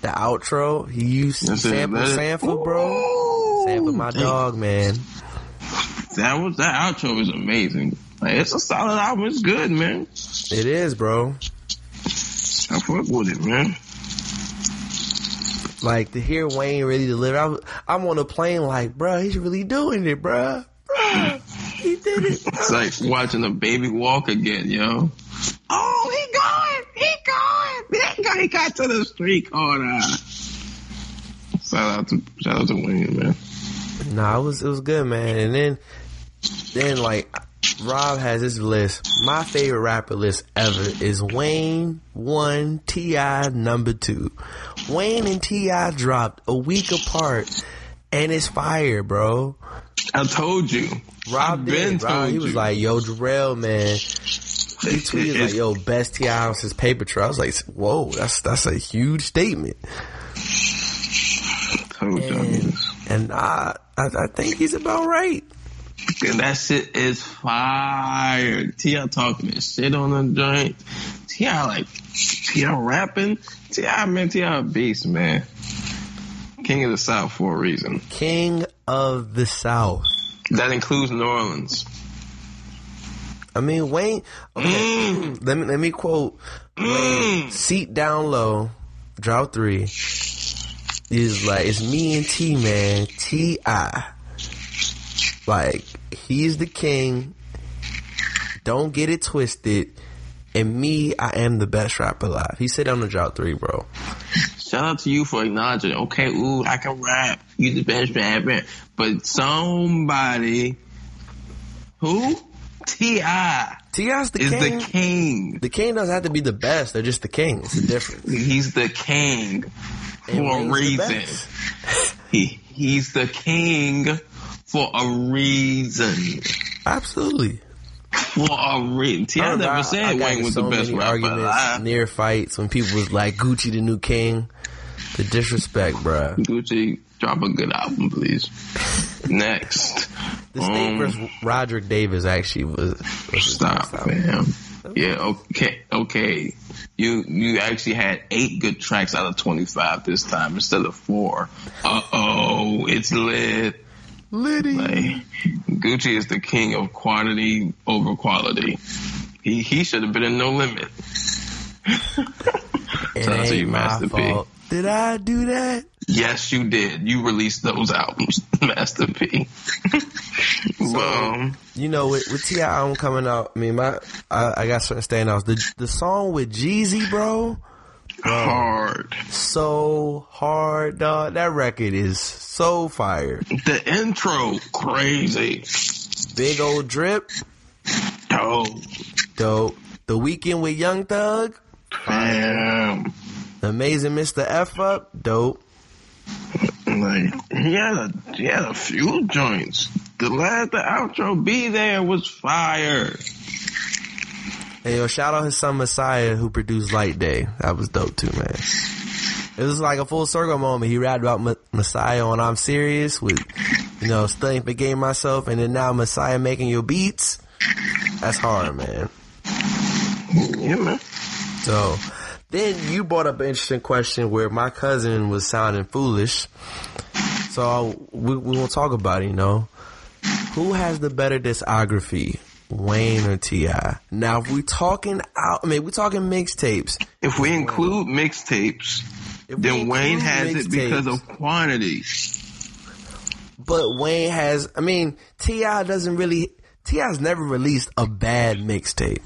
The outro, he used That's it. sample it- Sampha, bro. Sampha, my Damn. dog, man. That was that outro was amazing. Like it's a solid album. It's good, man. It is, bro. I fuck with it, man. Like to hear Wayne really deliver. I, was- I'm on a plane, like, bro, he's really doing it, bro. Bruh, he did it. It's like watching a baby walk again, yo. Oh, he going, he going, he, go, he got to the street oh, corner. Shout out to shout out to Wayne, man. Nah, it was it was good, man. And then then like Rob has his list. My favorite rapper list ever is Wayne one, T.I. number two. Wayne and T.I. dropped a week apart and it's fire, bro. I told you. Rob I've did, told He was you. like, yo, Jarrell, man. He tweeted like, yo, best T.I. on his paper trail. I was like, whoa, that's that's a huge statement. Told you. And, and I, I I think he's about right. And that shit is fire. T.I. talking that shit on the joint. T.I. like, T.I. rapping. T.I. man, T.I. a beast, man. King of the South for a reason. King of the South. That includes New Orleans. I mean, Wayne. Okay, mm. let me let me quote. Wayne, mm. seat down low, drop three. Is like it's me and T man, T I. Like he's the king. Don't get it twisted. And me, I am the best rapper alive. He said on the drop three, bro. Shout out to you for acknowledging, okay, ooh, I can rap. You the best rapper. But somebody, who? T.I. T.I.'s the is king. the king. The king doesn't have to be the best. They're just the king. It's the difference. He's the king And for a reason. He, he's the king for a reason. Absolutely. For a reason. T.I. I never said got Wayne was so the best many rapper arguments alive. near fights when people was like Gucci the new king. The disrespect, bruh. Gucci, drop a good album, please. Next. State Um, versus Radric Davis actually was. was Stop, fam. Yeah, okay, okay. You you actually had eight good tracks out of twenty five this time instead of four. Uh oh, it's lit. Liddy. Like, Gucci is the king of quantity over quality. He he should have been in no limit. It Shout to ain't you, my Master P. fault. Did I do that? Yes, you did. You released those albums, Master P. um, You know, with, with Ti album coming out, I mean, my I, I got certain standouts. The the song with Jeezy, bro, Oh. hard. so hard, dog. That record is so fire. The intro, crazy. Big old drip, Dope. dope. The weekend with Young Thug, fam. Amazing Mr. F up, dope. Like he had a he had a few joints. The last the outro be there was fire. Yo, shout out his son Messiah who produced Light Day. That was dope too, man. It was like a full circle moment. He rapped about M- Messiah on I'm Serious with, you know, studying for game myself and then now Messiah making your beats. That's hard, man. Yeah, man. So then you brought up an interesting question where my cousin was sounding foolish. So we we will talk about it, you know. Who has the better discography? Wayne or T.I.? Now if we talking out I mean we talking mixtapes. If we include mixtapes, then Wayne has it because of quantity. But Wayne has I mean, T.I. doesn't really T.I.'s never released a bad mixtape.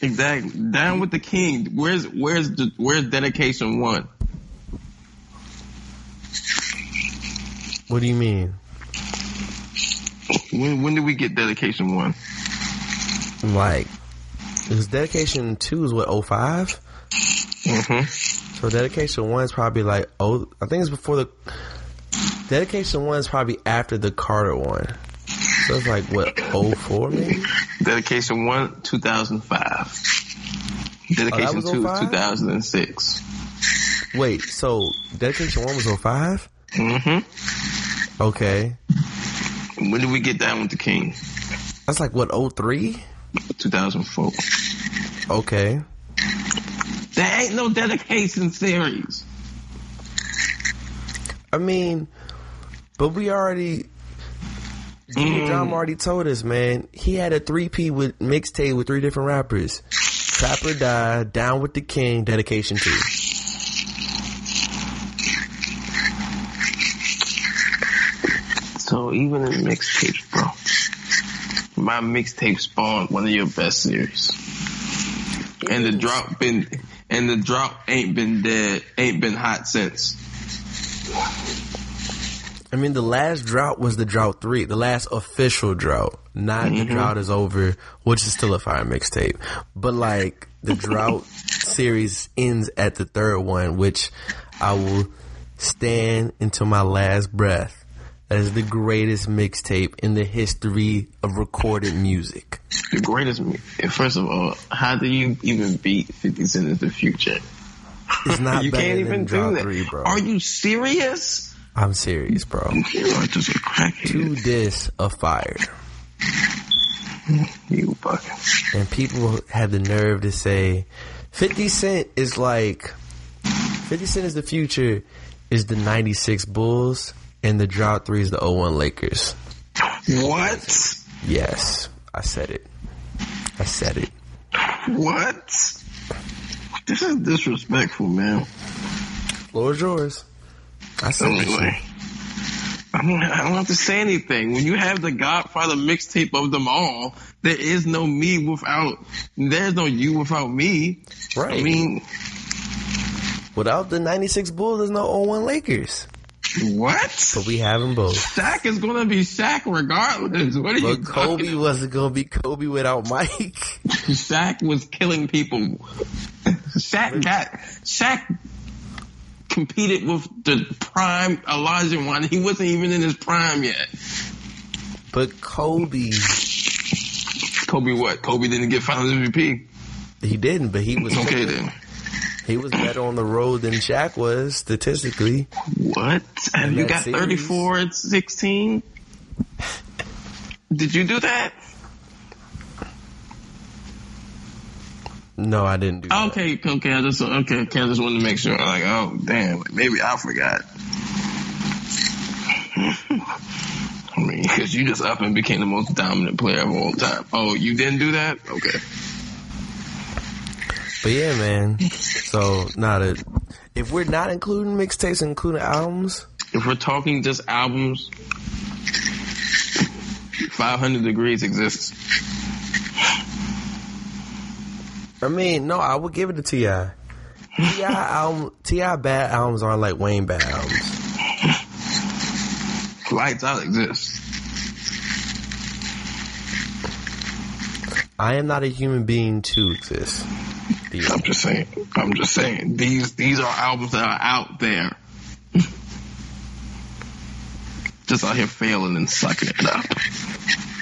Exactly. Down with the king. Where's where's the where's dedication one? What do you mean? When when did we get dedication one? Like his dedication two is what, 05? Mm-hmm. So dedication one is probably like oh, I think it's before the dedication one is probably after the Carter one. So it's like what 04 maybe. Dedication one, two thousand five. Dedication was two, 05? two thousand and six. Wait, so dedication one was 05? Mm-hmm. Okay. When did we get down with the King? That's like what 03? 2004. Okay. There ain't no dedication series. I mean, but we already. Mm. John already told us, man. He had a three P with mixtape with three different rappers. Trap or Die, Down with the King, Dedication Two. So even in mixtapes, bro, my mixtape spawned one of your best series, and the drop been and the drop ain't been dead, ain't been hot since. I mean, the last drought was the drought three, the last official drought, not the mm-hmm. drought is over, which is still a fire mixtape. But like the drought series ends at the third one, which I will stand until my last breath. That is the greatest mixtape in the history of recorded music. The greatest. First of all, how do you even beat Fifty Cent in the future? It's not you can't even do that. three, bro. Are you serious? I'm serious, bro. You are just a crackhead. Two discs of fire. You fucking. and people had the nerve to say 50 Cent is like 50 Cent is the future is the 96 Bulls and the drought 3 is the 01 Lakers. What? Yes, I said it. I said it. What? This is disrespectful, man. Floor is yours. I said. Anyway, I don't, I don't have to say anything. When you have the Godfather mixtape of them all, there is no me without. There's no you without me. Right. I mean, Without the 96 Bulls, there's no 01 Lakers. What? But we have them both. Shaq is gonna be Shaq regardless. What are you But Kobe talking- wasn't going to be Kobe without Mike. Shaq was killing people. Shaq got Shaq competed with the prime Olajuwon. He wasn't even in his prime yet. But Kobe, Kobe what? Kobe didn't get Finals MVP. he didn't, but he was Okay then. He was better on the road than Shaq was statistically. What? And you got series? 34 at 16? Did you do that? No, I didn't do that. Okay, okay, I just okay, okay, I just wanted to make sure. Like, oh damn, like, maybe I forgot. I mean, because you just up and became the most dominant player of all time. Oh, you didn't do that? Okay. But yeah, man. So not a. If we're not including mixtapes, including albums, If we're talking just albums, 500 Degreez exists. I mean, no, I would give it to Ti. Ti album, Ti bad albums aren't like Wayne bad albums. Lights Out exists. I am not a human being to exist. The- I'm just saying. I'm just saying. These these are albums that are out there. just out here failing and sucking it up.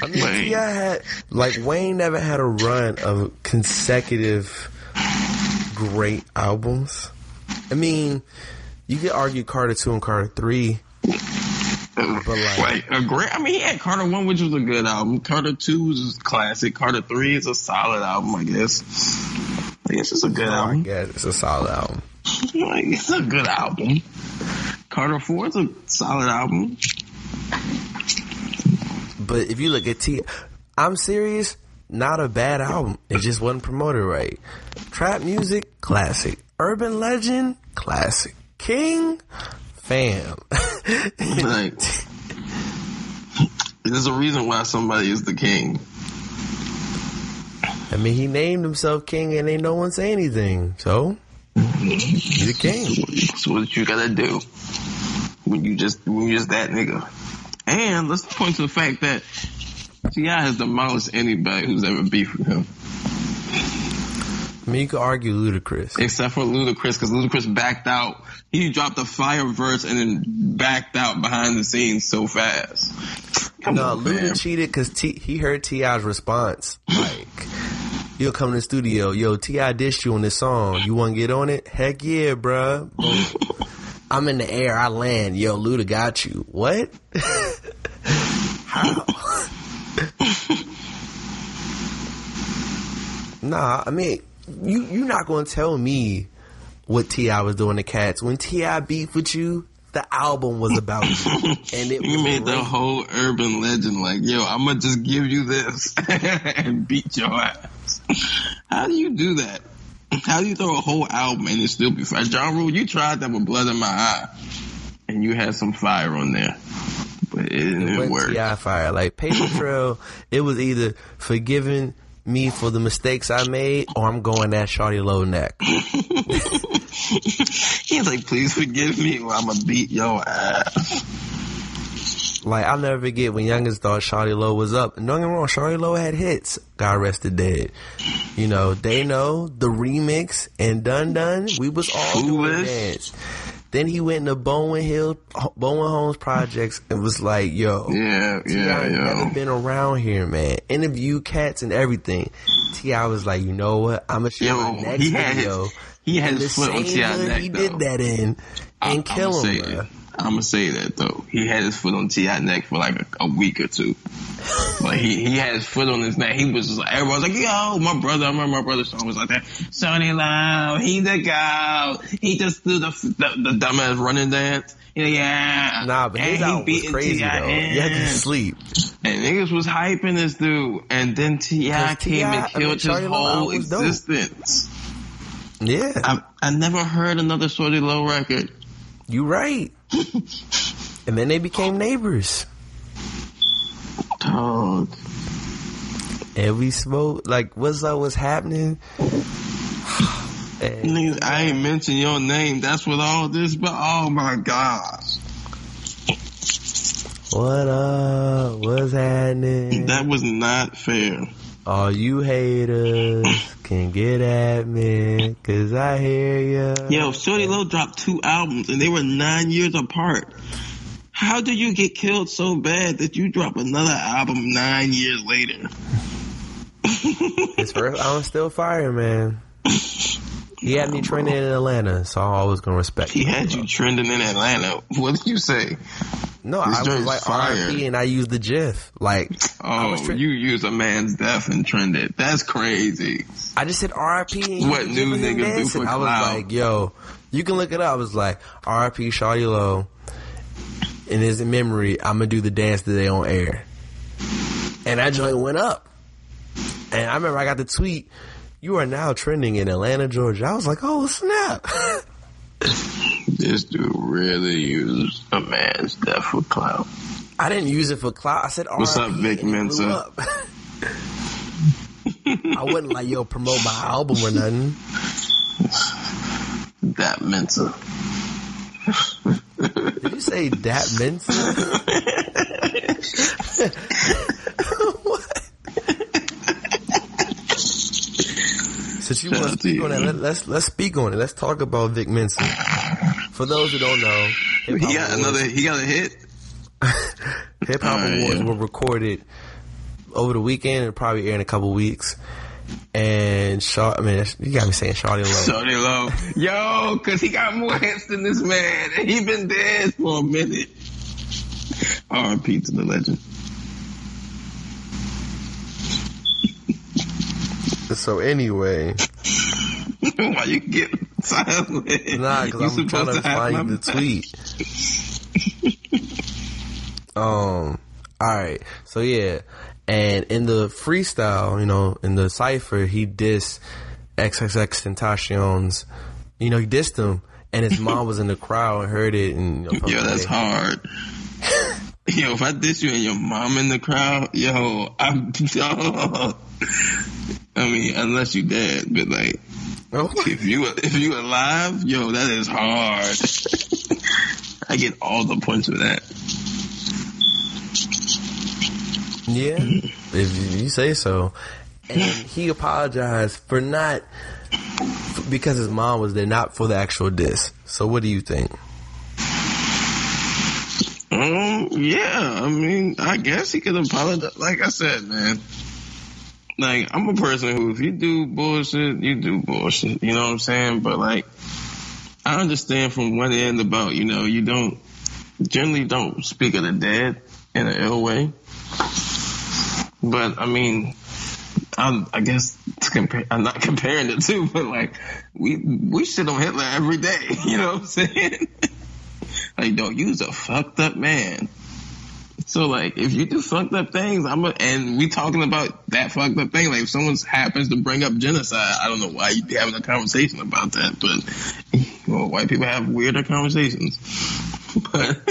I mean, Wayne. Ti had like Wayne never had a run of consecutive great albums. I mean, you could argue Carter two and Carter three. But like, Wait, a great. I mean, he had Carter One, which was a good album. Carter Two was a classic. Carter Three is a solid album, I guess. I guess it's a good oh, I album. guess it's a solid album. Like, it's a good album. Carter Four is a solid album. But if you look at T, I'm serious. Not a bad album. It just wasn't promoted right. Trap music, classic. Urban legend, classic. King, fam. Like, there's a reason why somebody is the king. I mean, he named himself king, and ain't no one say anything. So he's a king. That's what you gotta do when you just when you just that nigga. And let's point to the fact that Ti has demolished anybody who's ever beefed with him, I mean, you could argue Ludacris. except for Ludacris, because Ludacris backed out. He dropped a fire verse and then backed out behind the scenes so fast. Come No. Luda cheated because T- he heard Ti's response. Like, you'll come to the studio, yo, Ti dissed you on this song. You want to get on it? Heck yeah, bruh. I'm in the air, I land. Yo, Luda got you. What? How? nah, I mean, you you're not gonna tell me what Ti was doing to Cats when Ti beef with you. The album was about you, and it You made the whole urban legend like, yo, I'm gonna just give you this and beat your ass. How do you do that? How do you throw a whole album and it still be fresh? Ja Rule, you tried that with Blood in My Eye, and you had some fire on there, but it didn't went work. Ti fire. Like Paper Trail, it was either forgiving me for the mistakes I made, or I'm going that Shawty Lo neck. He's like, please forgive me, or I'm gonna beat your ass. Like I'll never forget when youngest thought Shawty Lo was up. And don't get me wrong, Shawty Lo had hits. God rested dead. You know, they know the remix and Dun Dun. We was all doing dance. Then he went into Bowen Hill, Bowen Homes projects, and was like, "Yo, Yeah, Ti yeah, never been around here, man. Interview cats and everything." Ti was like, "You know what? I'm gonna show Yo, my next he video." his, he had the his foot on same T.I. hood neck, he though. did that in, and kill him. I'm gonna say that though. He had his foot on Ti neck for like a, a week or two. like he he had his foot on his neck. He was just like everyone was like, "Yo, my brother." I remember my brother's song was like that. Sonny Low, he the guy. He just do the the, the dumbass running dance. Yeah, yeah. Nah, but his he album was crazy T.I. though. You had to sleep. And niggas was hyping this dude, and then Ti came and I mean, killed his whole was dope. existence. Yeah, I I never heard another Shawty Lo record. you right. And then they became neighbors. Dog. And we smoked like what's up, what's happening? And Niggas, I ain't mention your name. That's what all this, but oh my gosh. what up? What's happening? That was not fair. All you haters can get at me, cause I hear ya. Yo, Shawty Lo dropped two albums and they were nine years apart. How did you get killed so bad that you drop another album nine years later? His first album's still fire, man. He had me trending in Atlanta, so I'm always gonna respect He him. had you trending in Atlanta. What did you say? No, This I was like. RP and I used the GIF. Like Oh, you used a man's death and trended. That's crazy. I just said RP. and What new niggas do for I was like, yo, you can look it up. I was like, RP Shawty Lo. In his memory, I'm gonna do the dance today on air. And that joint went up. And I remember I got the tweet. You are now trending in Atlanta, Georgia. I was like, oh snap. This dude really used a man's death for clout. I didn't use it for clout. I said. What's up, Vic Mensa? I wasn't like, yo, promote my album or nothing. That Mensa. Did you say Dat Mensa? Since you want to speak on that, let, let's let's speak on it. Let's talk about Vic Mensa. For those who don't know, He got Awards, another. He got a hit. Hip Hop oh, Alright, Awards yeah. were recorded over the weekend and probably air in a couple weeks. And Shaw, I mean, you got me saying Shawty Lo. Shawty Lo. Yo, cause he got more hits than this man, and he been dead for a minute. R.I.P. to the legend. So anyway, Why you get silent? Nah, because I'm trying to have find the tweet. um. All right. So yeah, and in the freestyle, you know, in the cipher, he dissed XXX Tentacion's. You know, he dissed him, and his mom was in the crowd and heard it. And you know, Yo, that's hard. Yo, if I diss you and your mom in the crowd, yo, I'm. I mean, unless you dead, but like, Oh, if you if you alive, yo, that is hard. I get all the points for that. yeah, if you say so. And he apologized for not because his mom was there, not for the actual diss. So, what do you think? Um, yeah, I mean, I guess he could apologize. Like I said, man, like I'm a person who, if you do bullshit, you do bullshit. You know what I'm saying? But like, I understand from one end about, you know, you don't generally don't speak of the dead in an ill way. but I mean, I'm, I guess compare, I'm not comparing the two, but like we we shit on Hitler every day. You know what I'm saying? like, don't use a fucked up man. So like, if you do fucked up things, I'm a, and we talking about that fucked up thing. Like, if someone happens to bring up genocide, I don't know why you'd be having a conversation about that, but well, white people have weirder conversations. But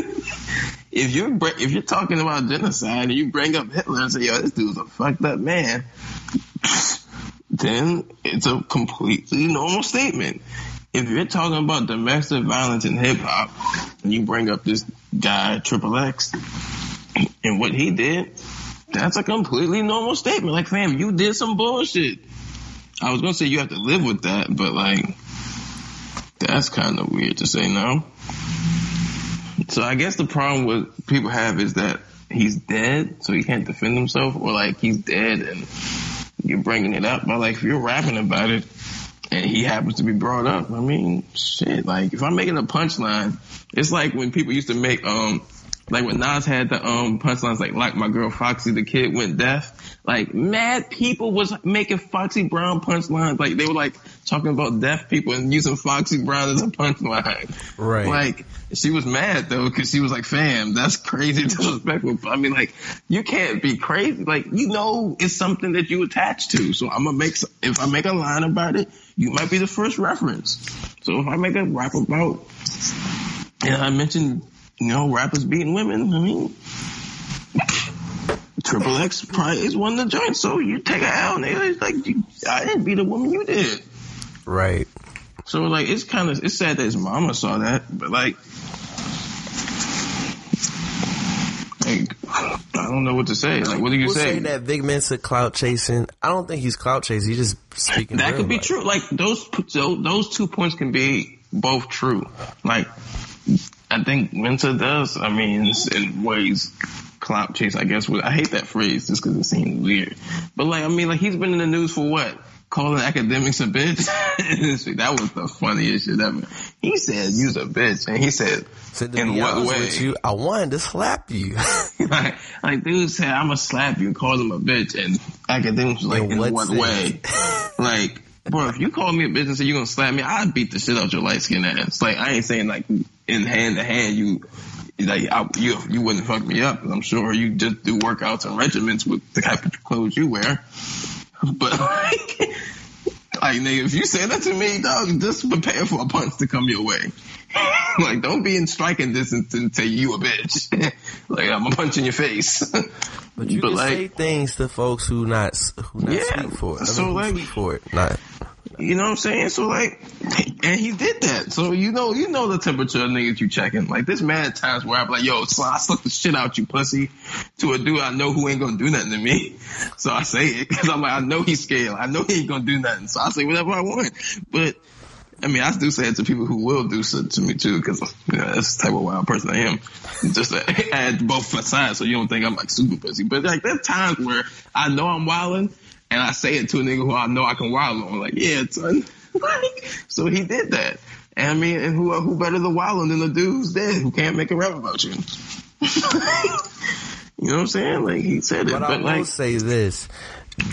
if you're if you're talking about genocide and you bring up Hitler and say, "Yo, this dude's a fucked up man," then it's a completely normal statement. If you're talking about domestic violence in hip hop and you bring up this guy Triple X and what he did, that's a completely normal statement. Like, fam, you did some bullshit. I was gonna say you have to live with that, but like, that's kind of weird to say no. So I guess the problem with people have is that he's dead, so he can't defend himself, or like he's dead and you're bringing it up. But like if you're rapping about it and he happens to be brought up, I mean, shit. Like if I'm making a punchline, it's like when people used to make um like when Nas had the um punchlines like like my girl Foxy the kid went deaf. Like mad people was making Foxy Brown punchlines. Like they were like talking about deaf people and using Foxy Brown as a punchline. Right. Like she was mad though because she was like, "Fam, that's crazy disrespectful." I mean, like you can't be crazy. Like you know, it's something that you attach to. So I'm gonna make s- if I make a line about it, you might be the first reference. So if I make a rap about and I mentioned, you know, rappers beating women, I mean. Triple X probably is one of the joints, so you take a L, nigga. It's like, you, I didn't beat a woman, you did. Right. So like it's kind of it's sad that his mama saw that, but like, like I don't know what to say. Like, what do you We'll say? say that Vic Mensa clout chasing. I don't think he's clout chasing. He's just speaking. That real could be life. true. Like those so those two points can be both true. Like I think Mensa does. I mean, in ways. Clout chase, I guess. I hate that phrase just because it seems weird. But like, I mean, like he's been in the news for what? Calling Akademiks a bitch. that was the funniest shit ever. He said, "Use a bitch," and he said, So "In what way?" you, I wanted to slap you. like, like dude said, I'm gonna slap you, called him a bitch, and Akademiks was like, In in what what, way? like, bro, if you call me a bitch and say you're gonna slap me, I'd beat the shit out your light skin ass. Like, I ain't saying like in hand to hand, you, like, I, you, you wouldn't fuck me up. I'm sure you just do workouts and regiments with the type of clothes you wear. But like, like nigga, if you say that to me, dog, just prepare for a punch to come your way. like, don't be in striking distance and say you a bitch. like, I'm gonna punch in your face. But you But, can like- say things to folks who not who not Yeah, speak for it. I so, mean, who like- speak for it. Not You know what I'm saying? So like, and he did that. So you know, you know the temperature of niggas you checking. Like this mad times where I'm like, yo, so I suck the shit out you pussy to a dude I know who ain't gonna do nothing to me. So I say it because I'm like, I know he's scared. I know he ain't gonna do nothing. So I say whatever I want. But I mean, I do say it to people who will do so to me too, because you know, that's the type of wild person I am. Just to add both sides, so you don't think I'm like super pussy. But like, there's times where I know I'm wilding, and I say it to a nigga who I know I can wild on. Like, yeah, son. Like, so he did that. And I mean, and who who better than on than the dude who's dead who can't make a rap about you? you know what I'm saying? Like he said it, But but, I will like. say this.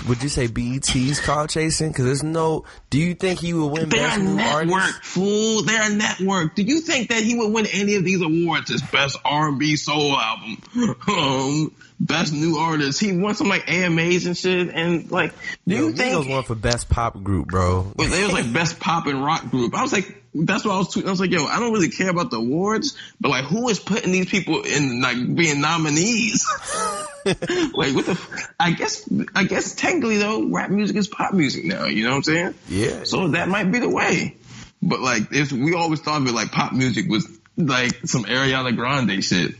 Would you say BET's call chasing? Because there's no. Do you think he would win They're best a network, artist? fool. They're a network. Do you think that he would win any of these awards as best R&B soul album, um, best new artist? He won some like AMAs and shit. And like, do Yo, you think Migos won for best pop group, bro. But they was like best pop and rock group. I was like, that's what I was tweeting. I was like, yo, I don't really care about the awards, but like, who is putting these people in like being nominees? like, what the? F- I guess, I guess technically though, rap music is pop music now. You know what I'm saying? Yeah. So that might be the way. But like, if we always thought of it like pop music was like some Ariana Grande shit.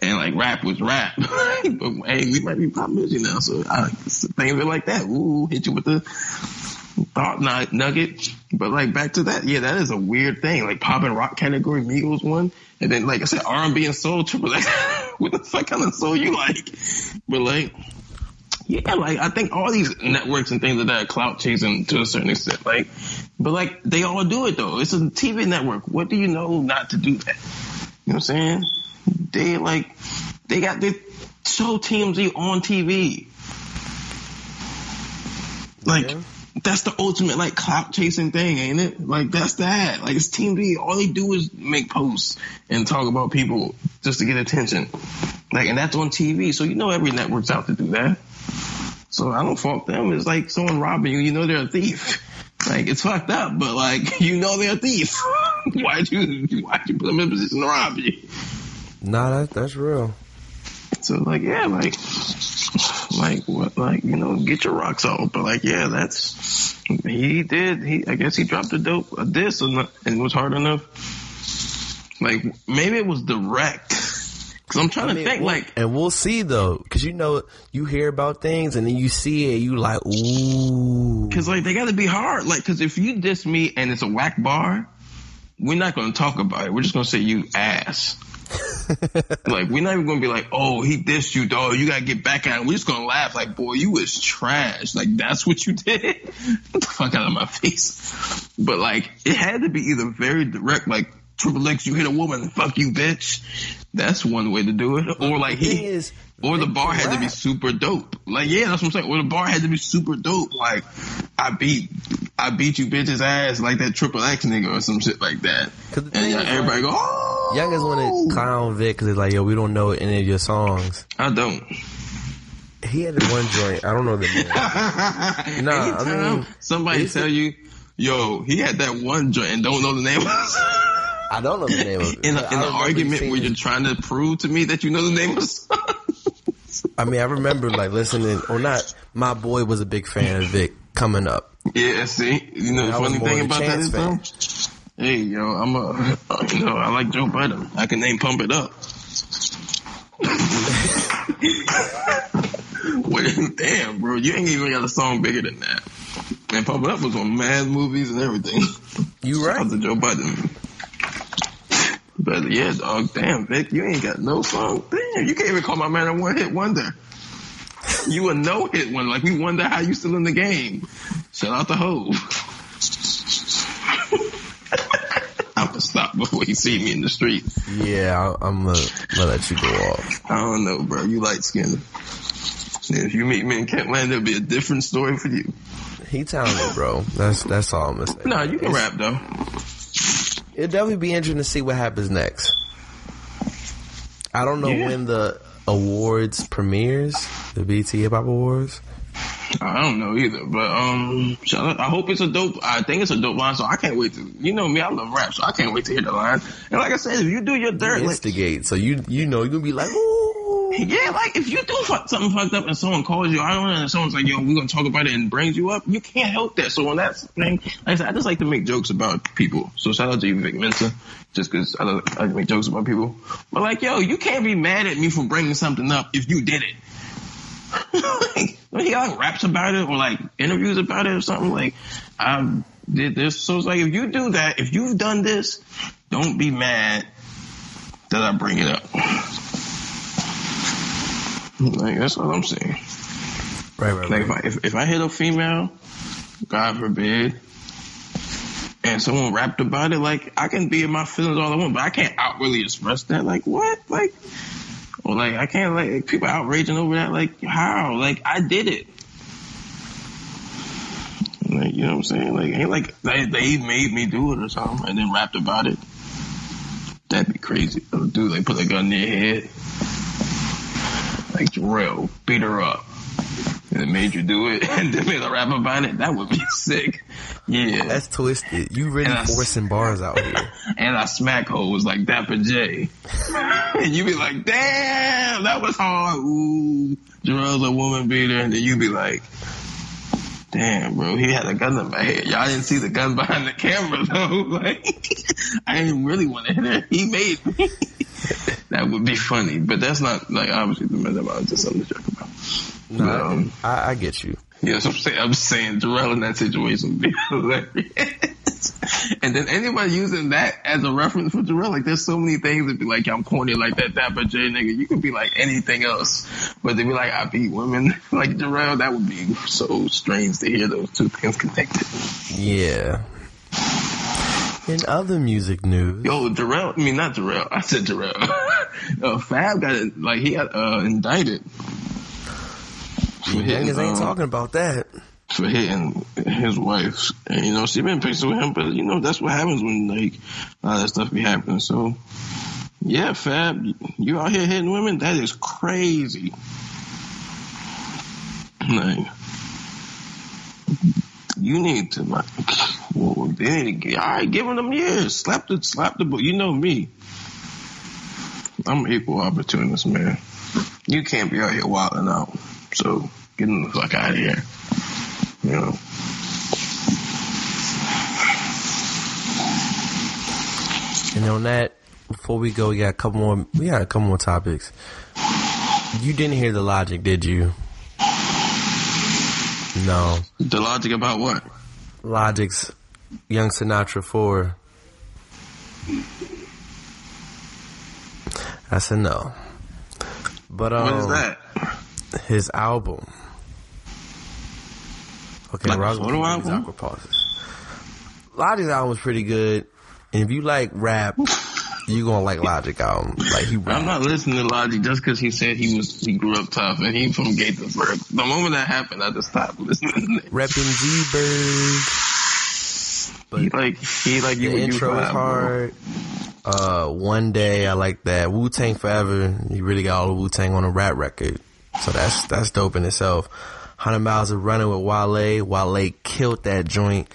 And like rap was rap, but hey, we might be pop music now, so I think of it like that. Ooh, hit you with the thought nug- nugget. But like back to that, yeah, that is a weird thing. Like pop and rock category, Migos one, and then like I said, R and B and soul triple. Like, what the fuck kind of soul you like? But like, yeah, like I think all these networks and things like that are clout chasing to a certain extent. Like, but like they all do it though. It's a TV network. What do you know not to do that? You know what I'm saying? They like they got their show TMZ on TV. Like Yeah. that's the ultimate like clout chasing thing, ain't it? Like that's that. Like it's TV. All they do is make posts and talk about people just to get attention. Like and that's on TV. So you know every network's out to do that. So I don't fault them. It's like someone robbing you. You know they're a thief. Like it's fucked up, but like you know they're a thief. why'd you why'd you put them in a position to rob you? Nah, that, that's real. So like yeah, like like what like you know get your rocks off, but like yeah, that's he did. He I guess he dropped a dope a diss and and it was hard enough. Like maybe it was direct. Cause I'm trying to think we'll- like and we'll see though, because you know you hear about things and then you see it, you like, ooh. Cause like they gotta be hard. Like, cause if you diss me and it's a whack bar, we're not gonna talk about it. We're just gonna say you ass. like we're not even gonna be like, oh, he dissed you, dog. You gotta get back at him. We're just gonna laugh like, boy, you was trash. Like that's what you did. get the fuck out of my face. But like, it had to be either very direct, like Triple X, you hit a woman, fuck you, bitch. That's one way to do it. Or like he, is, or the bar had to be super dope. Like, yeah, that's what I'm saying. Or the bar had to be super dope. Like, I beat, I beat you bitch's ass like that Triple X nigga or some shit like that. 'Cause And yeah, everybody like, go, oh. Youngest want to clown Vic because it's like, yo, we don't know any of your songs. I don't. He had one joint. I don't know the name. Nah, I Anytime mean, somebody tell you, yo, he had that one joint and don't know the name of. I don't know the name of it. In, in an argument where you're trying to prove to me that you know the name of the song. I mean, I remember like listening, or not. My boy was a big fan of Vic coming up. Yeah, see, you know the funny thing about that fan. though. Hey, yo, I'm a, you know, I like Joe Budden. I can name Pump It Up. Wait, damn, bro, you ain't even got a song bigger than that. And Pump It Up was on mad movies and everything. You Shout right? out to Joe Budden. But yeah, dog, damn, Vic, you ain't got no song. Damn, you can't even call my man a one hit wonder. You a no hit one. Like we wonder how you still in the game. Shout out to Hov. I'm gonna stop before you see me in the street. Yeah, I, I'm gonna let you go off. I don't know, bro. You light skinned. If you meet me in Kentland, it'll be a different story for you. He talented, bro. That's that's all I'm gonna say. No, you can It's- rap though. It'll definitely be interesting to see what happens next. I don't know Yeah. when the awards premieres, the BET Hip Hop Awards. I don't know either, but um, I hope it's a dope. I think it's a dope line, so I can't wait to. You know me, I love rap, so I can't wait to hear the line. And like I said, if you do your dirt, like, Instigate, so you you know you're gonna be like, ooh. yeah, like if you do something fucked up and someone calls you, I don't know, and someone's like, "Yo, we're gonna talk about it," and brings you up, you can't help that. So when that's thing, like I said, I just like to make jokes about people. So shout out to you, Vic Mensa, just because I, like to make jokes about people. But like, yo, you can't be mad at me for bringing something up if you did it. like, when he like raps about it or like interviews about it or something like I did this. So it's like if you do that, if you've done this, don't be mad that I bring it up. Like that's all I'm saying. Right, right, Like right. if I if, if I hit a female, God forbid, and someone rapped about it, like I can be in my feelings all I want, but I can't out really express that. Like what? Like or like I can't like people outraging over that. Like how? Like I did it. Like you know what I'm saying? Like ain't like they, they made me do it or something, and then rapped about it. That'd be crazy. Dude, they put a gun in their head. Like Jarrell, beat her up. And it made you do it and then made a rap about it. That would be sick. Yeah. That's twisted. You really And I- forcing bars out here. and I smack hoes like Dapper J. and you be like, damn, that was hard. Ooh, Jarrell's a woman beater. And then you be like, damn, bro, he had a gun in my head. Y'all didn't see the gun behind the camera though. Like, I didn't really want to hit her. He made me. that would be funny, but that's not like obviously the matter about just something to joke about. Nah, Um, I, I get you. Yes, I'm saying, I'm saying Jarrell in that situation would be hilarious. and then anybody using that as a reference for Jarrell, like there's so many things that be like, I'm corny like that that but J nigga. You could be like anything else, but they be like, I beat women like Jarrell. That would be so strange to hear those two things connected. Yeah. In other music news, Yo, Jarrell, I mean not Jarrell, I said Jarrell. uh, Fab got like he got uh, indicted. For hitting, niggas ain't um, talking about that. for hitting his wife. And, you know, she been pissed with him, but you know, that's what happens when like a lot of that stuff be happening. So yeah, Fab, you out here hitting women? That is crazy. Like, you need to like, well, to, all right, give them years. Slap the, slap the, book. you know me. I'm an equal opportunist, man. You can't be out here wilding out. So get the fuck out of here. You know. And on that, before we go, we got a couple more. We got a couple more topics. You didn't hear the logic, did you? No. The logic about what? Logic's Young Sinatra 4. I said no. But um, What is that? his album. Okay, Like Ross photo gonna give these album? awkward pauses. Logic's album was pretty good, and if you like rap, you gonna like Logic album. Like he I'm not listening to Logic just because he said he was he grew up tough and he from Gaithersburg. The moment that happened, I just stopped listening. repping G he Bird. like he like The you intro is hard. Uh, one day I like that. Wu Tang Forever. You really got all the Wu Tang on a rap record, so that's that's dope in itself. Hundred miles of running with Wale. Wale killed that joint.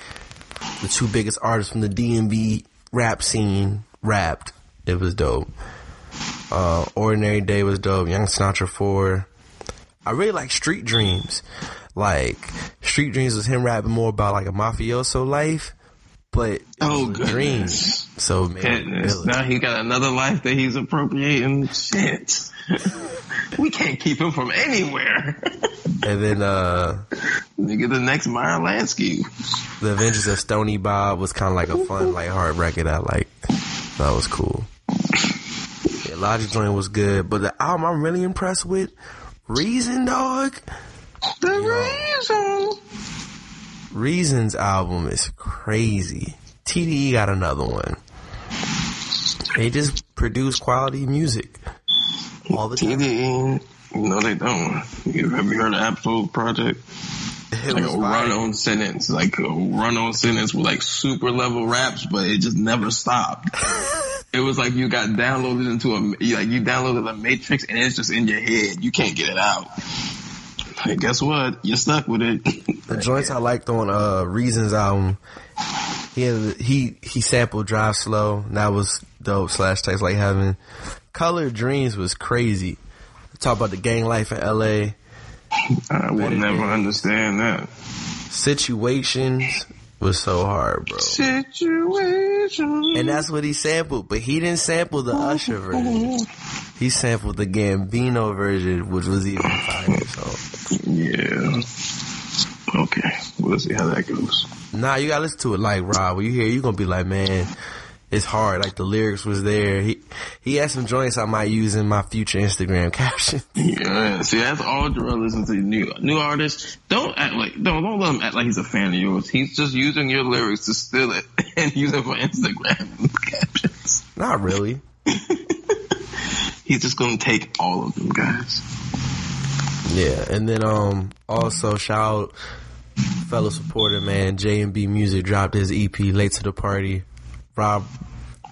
The two biggest artists from the DMV rap scene rapped. It was dope. Uh, Ordinary Day was dope. Young Sinatra 4. I really like Street Dreams. Like, Street Dreams was him rapping more about like a mafioso life, but Oh, a So, man, Goodness. Now he got another life that he's appropriating. Shit. we can't keep him from anywhere. and then uh, Nigga, the next Meyer Lansky. The Adventures of Stoney Bob was kind of like a fun, like hard record. I like. That was cool. Logic Joint was good, but the album I'm really impressed with, Reason Dog. The reason. Reason's album is crazy. TDE got another one. They just produce quality music all the time. TDE. No, they don't. You, have you heard of Absolute Project? It Like was a fire. run on sentence, like a run on sentence with like super level raps, but it just never stopped. it was like you got downloaded into a, like you downloaded a matrix and it's just in your head. You can't get it out. Like, guess what? You're stuck with it. The joints I liked on uh Reasons album, he had, he he sampled Drive Slow. and That was dope. Slash Taste Like Heaven. Color Dreams was crazy. Talk about the gang life in L.A. I will never understand that. Situations was so hard, bro. Situation. And that's what he sampled, but he didn't sample the Usher version. He sampled the Gambino version, which was even fire. So, Yeah. Okay. We'll see how that goes. nah, you gotta listen to it like Rob. When you hear, it, you gonna be like, man, it's hard. Like the lyrics was there. He he had some joints I might use in my future Instagram caption. Yeah, see, that's all Jarrell listens to. New new artists don't act like don't don't let him act like he's a fan of yours. He's just using your lyrics to steal it and use it for Instagram captions. Not really. He's just gonna take all of them, guys. Yeah, and then um also shout out fellow supporter man J and B Music dropped his EP late to the party. Rob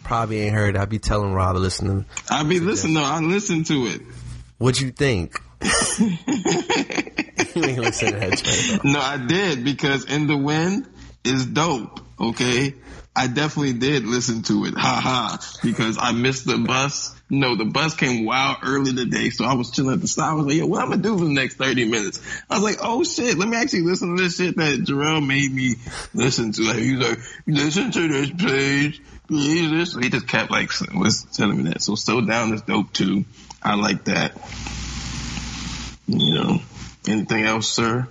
probably ain't heard. I be telling Rob to listen to. I be listening though. I listen to it. What you think? you ain't listen to that joint. No, I did because in the wind is dope. Okay, I definitely did listen to it. Ha ha. Because I missed the bus. No, the bus came wild early today, so I was chilling at the stop. I was like, "Yo, what I'm gonna do for the next thirty minutes?" I was like, "Oh shit, let me actually listen to this shit that Jarrell made me listen to." Like, he was like, "Listen to this page." Please listen. He just kept like was telling me that. So, Slow down is dope too. I like that. You know, anything else, sir?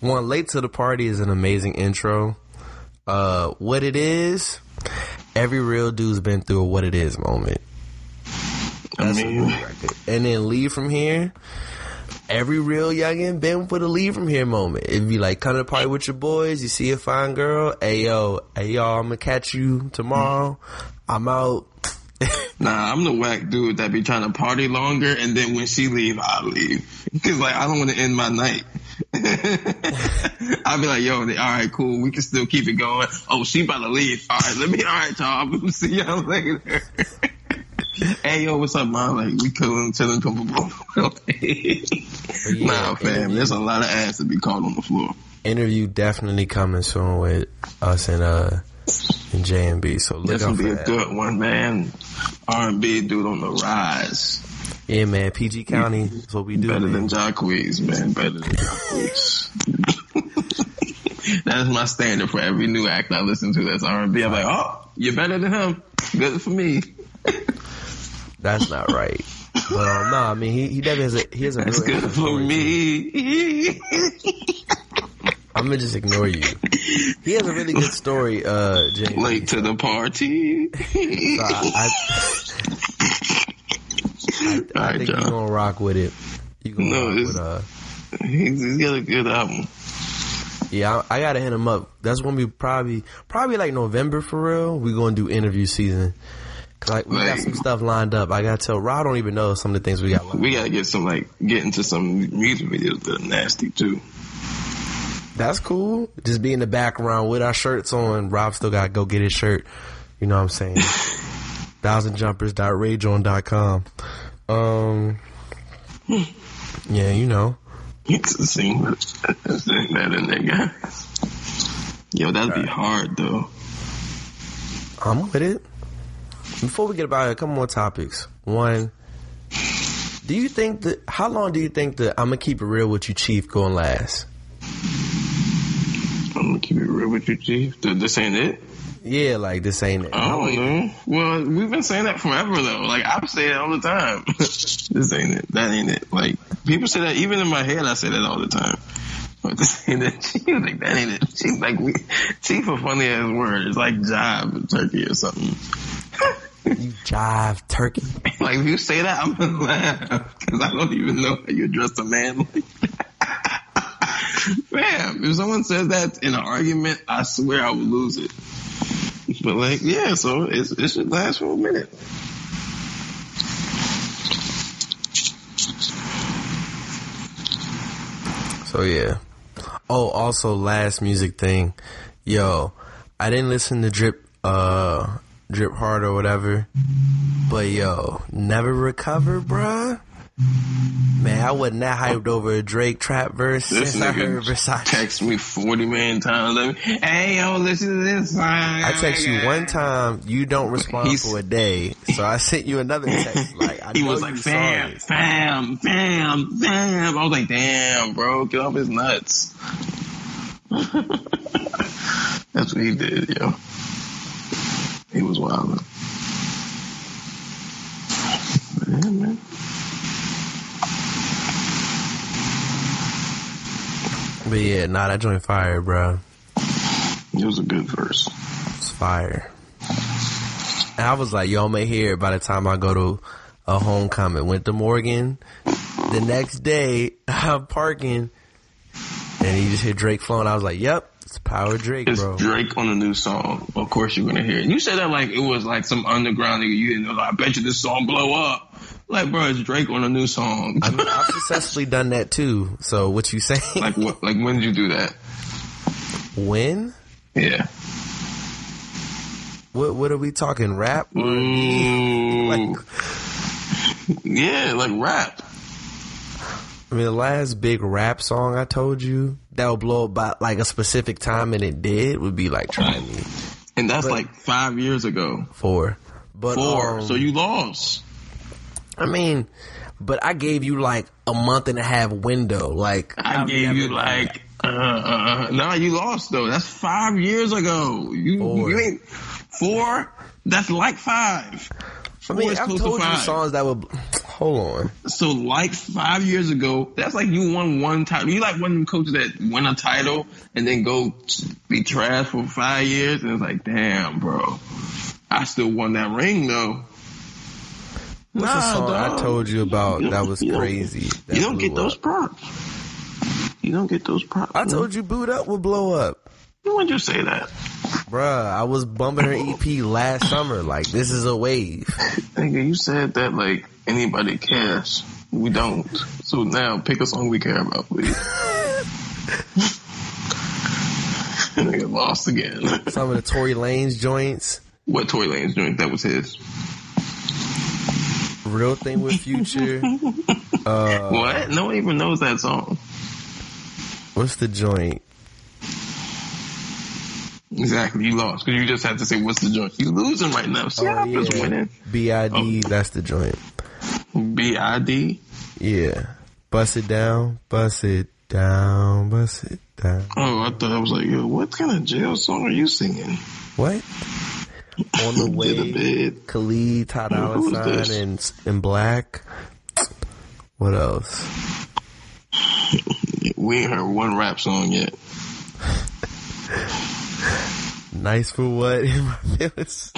One late to the party is an amazing intro. Uh, what it is, every real dude's been through a what it is moment. I That's a mean. And then leave from here. Every real youngin' been for the leave from here moment. It'd be like come to the party with your boys. You see a fine girl. Hey yo, hey y'all, I'm gonna catch you tomorrow. I'm out. Nah, I'm the whack dude that be trying to party longer, and then when she leave, I leave. Cause like I don't want to end my night. I'll be like, yo, all right, cool. We can still keep it going. Oh, she about to leave. All right, let me, all right, y'all. See y'all later. hey, yo, what's up, man? Like, we chilling, chilling, boom. yeah, nah, fam, interview. there's a lot of ass to be caught on the floor. Interview definitely coming soon with us and uh and J and B. So look This will be a that. good one, man. R&B dude on the rise. Yeah, man. PG County is what we do. Better man. than Jacquees, man. Better than Jacquees. that's my standard for every new act I listen to that's R&B. I'm like, oh, you're better than him. Good for me. That's not right. But um, no, I mean he he definitely has a he has a That's good for me. I'm gonna just ignore you. He has a really good story, uh, J. Late to the party. So I, I, I, I think you're gonna rock with it. You gonna No, rock with uh. He's, he's got a good album. Yeah, I, I gotta hit him up. That's when we probably probably like November for real. We gonna do interview season. Cause like we got some stuff lined up. I gotta tell Rod. Don't even know some of the things we got. Lined. We gotta get some like get into some music videos that are nasty too. That's cool. Just be in the background with our shirts on. Rob still gotta go get his shirt. You know what I'm saying? Thousandjumpers.rageon.com. Um. Yeah, you know. You can sing that, sing that in there, guys. Yo, that'd be hard though. I'm with it. Before we get about it, a couple more topics. One, do you think that, how long do you think that I'm gonna keep it real with you, Chief, going last? I'm gonna keep it real with you, Chief. This ain't it. Yeah, like this ain't it. I don't know. Well, we've been saying that forever though. Like I say it all the time. this ain't it. That ain't it. Like people say that even in my head. I say that all the time. But this ain't it. She was like that ain't it. She's like we. Chief a funny ass word. It's like job in turkey or something. You jive turkey. like if you say that, I'm gonna laugh because I don't even know how you address a man like that. Fam, if someone says that in an argument, I swear I would lose it. But like, yeah, so it's, it should last for a minute. So yeah. Oh, also last music thing. Yo, I didn't listen to Drip uh Drip Hard or whatever. But yo, never recover, bruh. Man, I wasn't that hyped over a Drake trap verse This since I heard Versace. text me 40 million times. Let me, hey, yo, listen to this song. I text you one time, you don't respond He's- for a day. So I sent you another text. Like I He know was like, fam, fam, fam, fam. I was like, damn, bro, get off his nuts. That's what he did, yo. He was wild. Yeah, man. But yeah, nah, that joint fire, bro. It was a good verse. It's fire. And I was like, yo, I'm it by the time I go to a homecoming. Went to Morgan. The next day, I'm parking, and he just hit Drake flowing. I was like, yep, it's Power Drake, It's bro. Drake on a new song. Of course you're gonna hear it. You said that like it was like some underground nigga. You didn't know. Like, I bet you this song blow up. Like, bro, it's Drake on a new song. I mean, I've successfully done that too. So what you saying? like what? Like when did you do that? when? Yeah. What What are we talking? Rap? Mm, like, yeah, like rap. I mean, the last big rap song I told you that would blow up by like a specific time, and it did would be like "Try Me" And that's like five years ago. four. But Four. um, so you lost. I mean, but I gave you like a month and a half window. Like I I've gave you like, uh, uh, nah, you lost though. That's five years ago. You, Four. you ain't four. That's like five. I mean, I've told to you five. songs that would. Hold on. So like five years ago, that's like you won one title. You like one of them coaches that win a title and then go be trash for five years, and it's like, damn, bro, I still won that ring though. What's the song I told you about You that was you crazy? that you don't get those up? props. You don't get those props. I told you, "Boot Up" will blow up, When you say that? bruh. I was bumping her EP last summer. Like this is a wave. Nigga, you said that like anybody cares. We don't. So now pick a song we care about, please. Nigga lost again. Some of the Tory Lanez joints. what Tory Lanez joint? That was his. Real thing with Future. uh, what? No one even knows that song. What's the joint? Exactly, you lost because you just had to say what's the joint. You losing right now. See, Oh yeah, winning. B.I.D. Oh. That's the joint. B I D. Yeah, bust it down, bust it down, bust it down. Oh, I thought I was like, yo, what kind of jail song are you singing? What? On the To the way, bed. Khalid, Ty Dolla Sign, and and Black. What else? We ain't heard one rap song yet. Nice for what? In my feelings.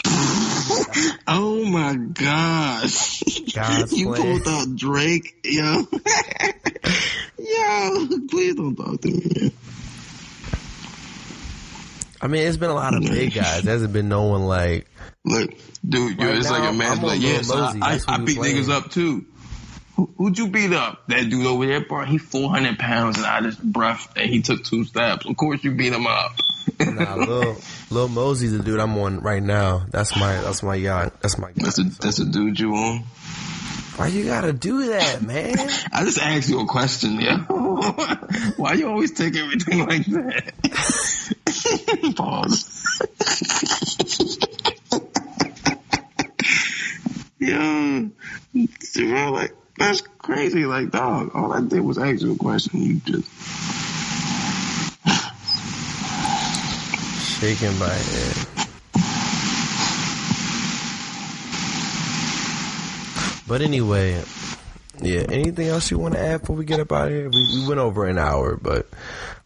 Oh my gosh. God's you plan. pulled out Drake, yo. yo, please don't talk to me. I mean, it's been a lot of big guys. There hasn't been no one like. Look, dude, yo, Right it's now, like a man like, yeah, so I, I, I beat playing. niggas up too. Who, who'd you beat up? That dude over there, bro. He 400 pounds and I just breath and he took two stabs. Of course you beat him up. Nah, Lil, Lil Mosey's the dude I'm on right now. That's my that's my guy. That's my guy. That's a, that's a dude you on. Why you gotta do that, man? I just asked you a question, yeah. Why you always take everything like that? Pause. Yo, bro, like that's crazy. Like, dog, all I did was ask you a question. You just Shaking my head. But anyway, yeah. Anything else you want to add before we get up out of here? We, we went over an hour, but